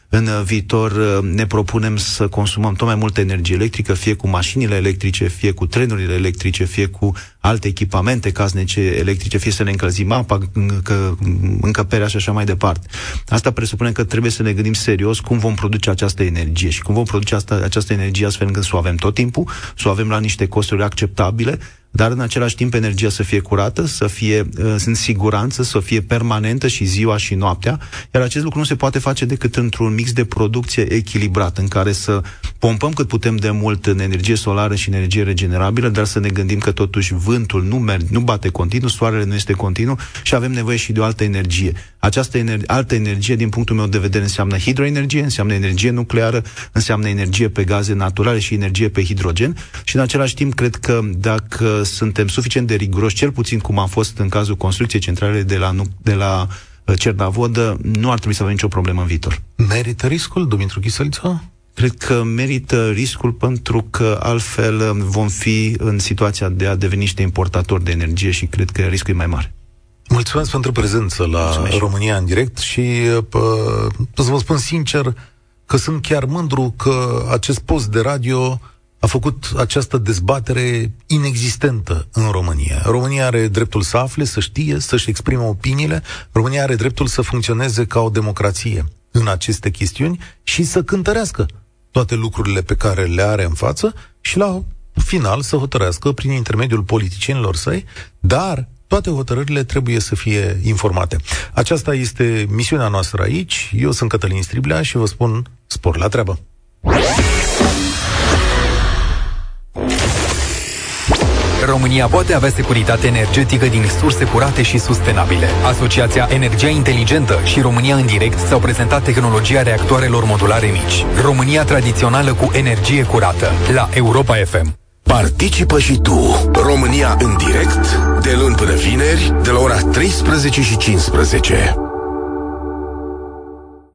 în viitor uh, ne propunem să consumăm tot mai multă energie electrică, fie cu mașinile electrice, fie cu trenurile electrice, fie cu alte echipamente casnice electrice, fie să ne încălzim apa, încă, încăperea și așa mai departe. Asta presupune că trebuie să ne gândim serios cum vom produce această energie și cum vom produce asta, această energie astfel încât să o avem tot timpul, să o avem la niște costuri acceptabile, dar în același timp energia să fie curată, să fie uh, în siguranță, să fie permanentă și ziua și noaptea, iar acest lucru nu se poate face decât într-un mix de producție echilibrat, în care să pompăm cât putem de mult în energie solară și în energie regenerabilă, dar să ne gândim că totuși vântul nu, merge, nu bate continuu, soarele nu este continuu și avem nevoie și de o altă energie. Această ener- altă energie, din punctul meu de vedere, înseamnă hidroenergie, înseamnă energie nucleară, înseamnă energie pe gaze naturale și energie pe hidrogen și în același timp cred că dacă suntem suficient de riguroși, cel puțin cum am fost în cazul construcției centrale de la, de la uh, Cernavodă, nu ar trebui să avem nicio problemă în viitor. Merită riscul, Dumitru Chisăliță? Cred că merită riscul pentru că altfel uh, vom fi în situația de a deveni niște importatori de energie și cred că riscul e mai mare. Mulțumesc pentru prezență la Mulțumesc. România în direct și uh, pă, să vă spun sincer că sunt chiar mândru că acest post de radio a făcut această dezbatere inexistentă în România. România are dreptul să afle, să știe, să-și exprime opiniile. România are dreptul să funcționeze ca o democrație în aceste chestiuni și să cântărească toate lucrurile pe care le are în față și la final să hotărească prin intermediul politicienilor săi, dar toate hotărârile trebuie să fie informate. Aceasta este misiunea noastră aici. Eu sunt Cătălin Striblea și vă spun spor la treabă. România poate avea securitate energetică din surse curate și sustenabile. Asociația Energia Inteligentă și România în direct s-au prezentat tehnologia reactoarelor modulare mici. România tradițională cu energie curată. La Europa FM. Participă și tu. România în direct, de luni până vineri, de la ora 13 și 15.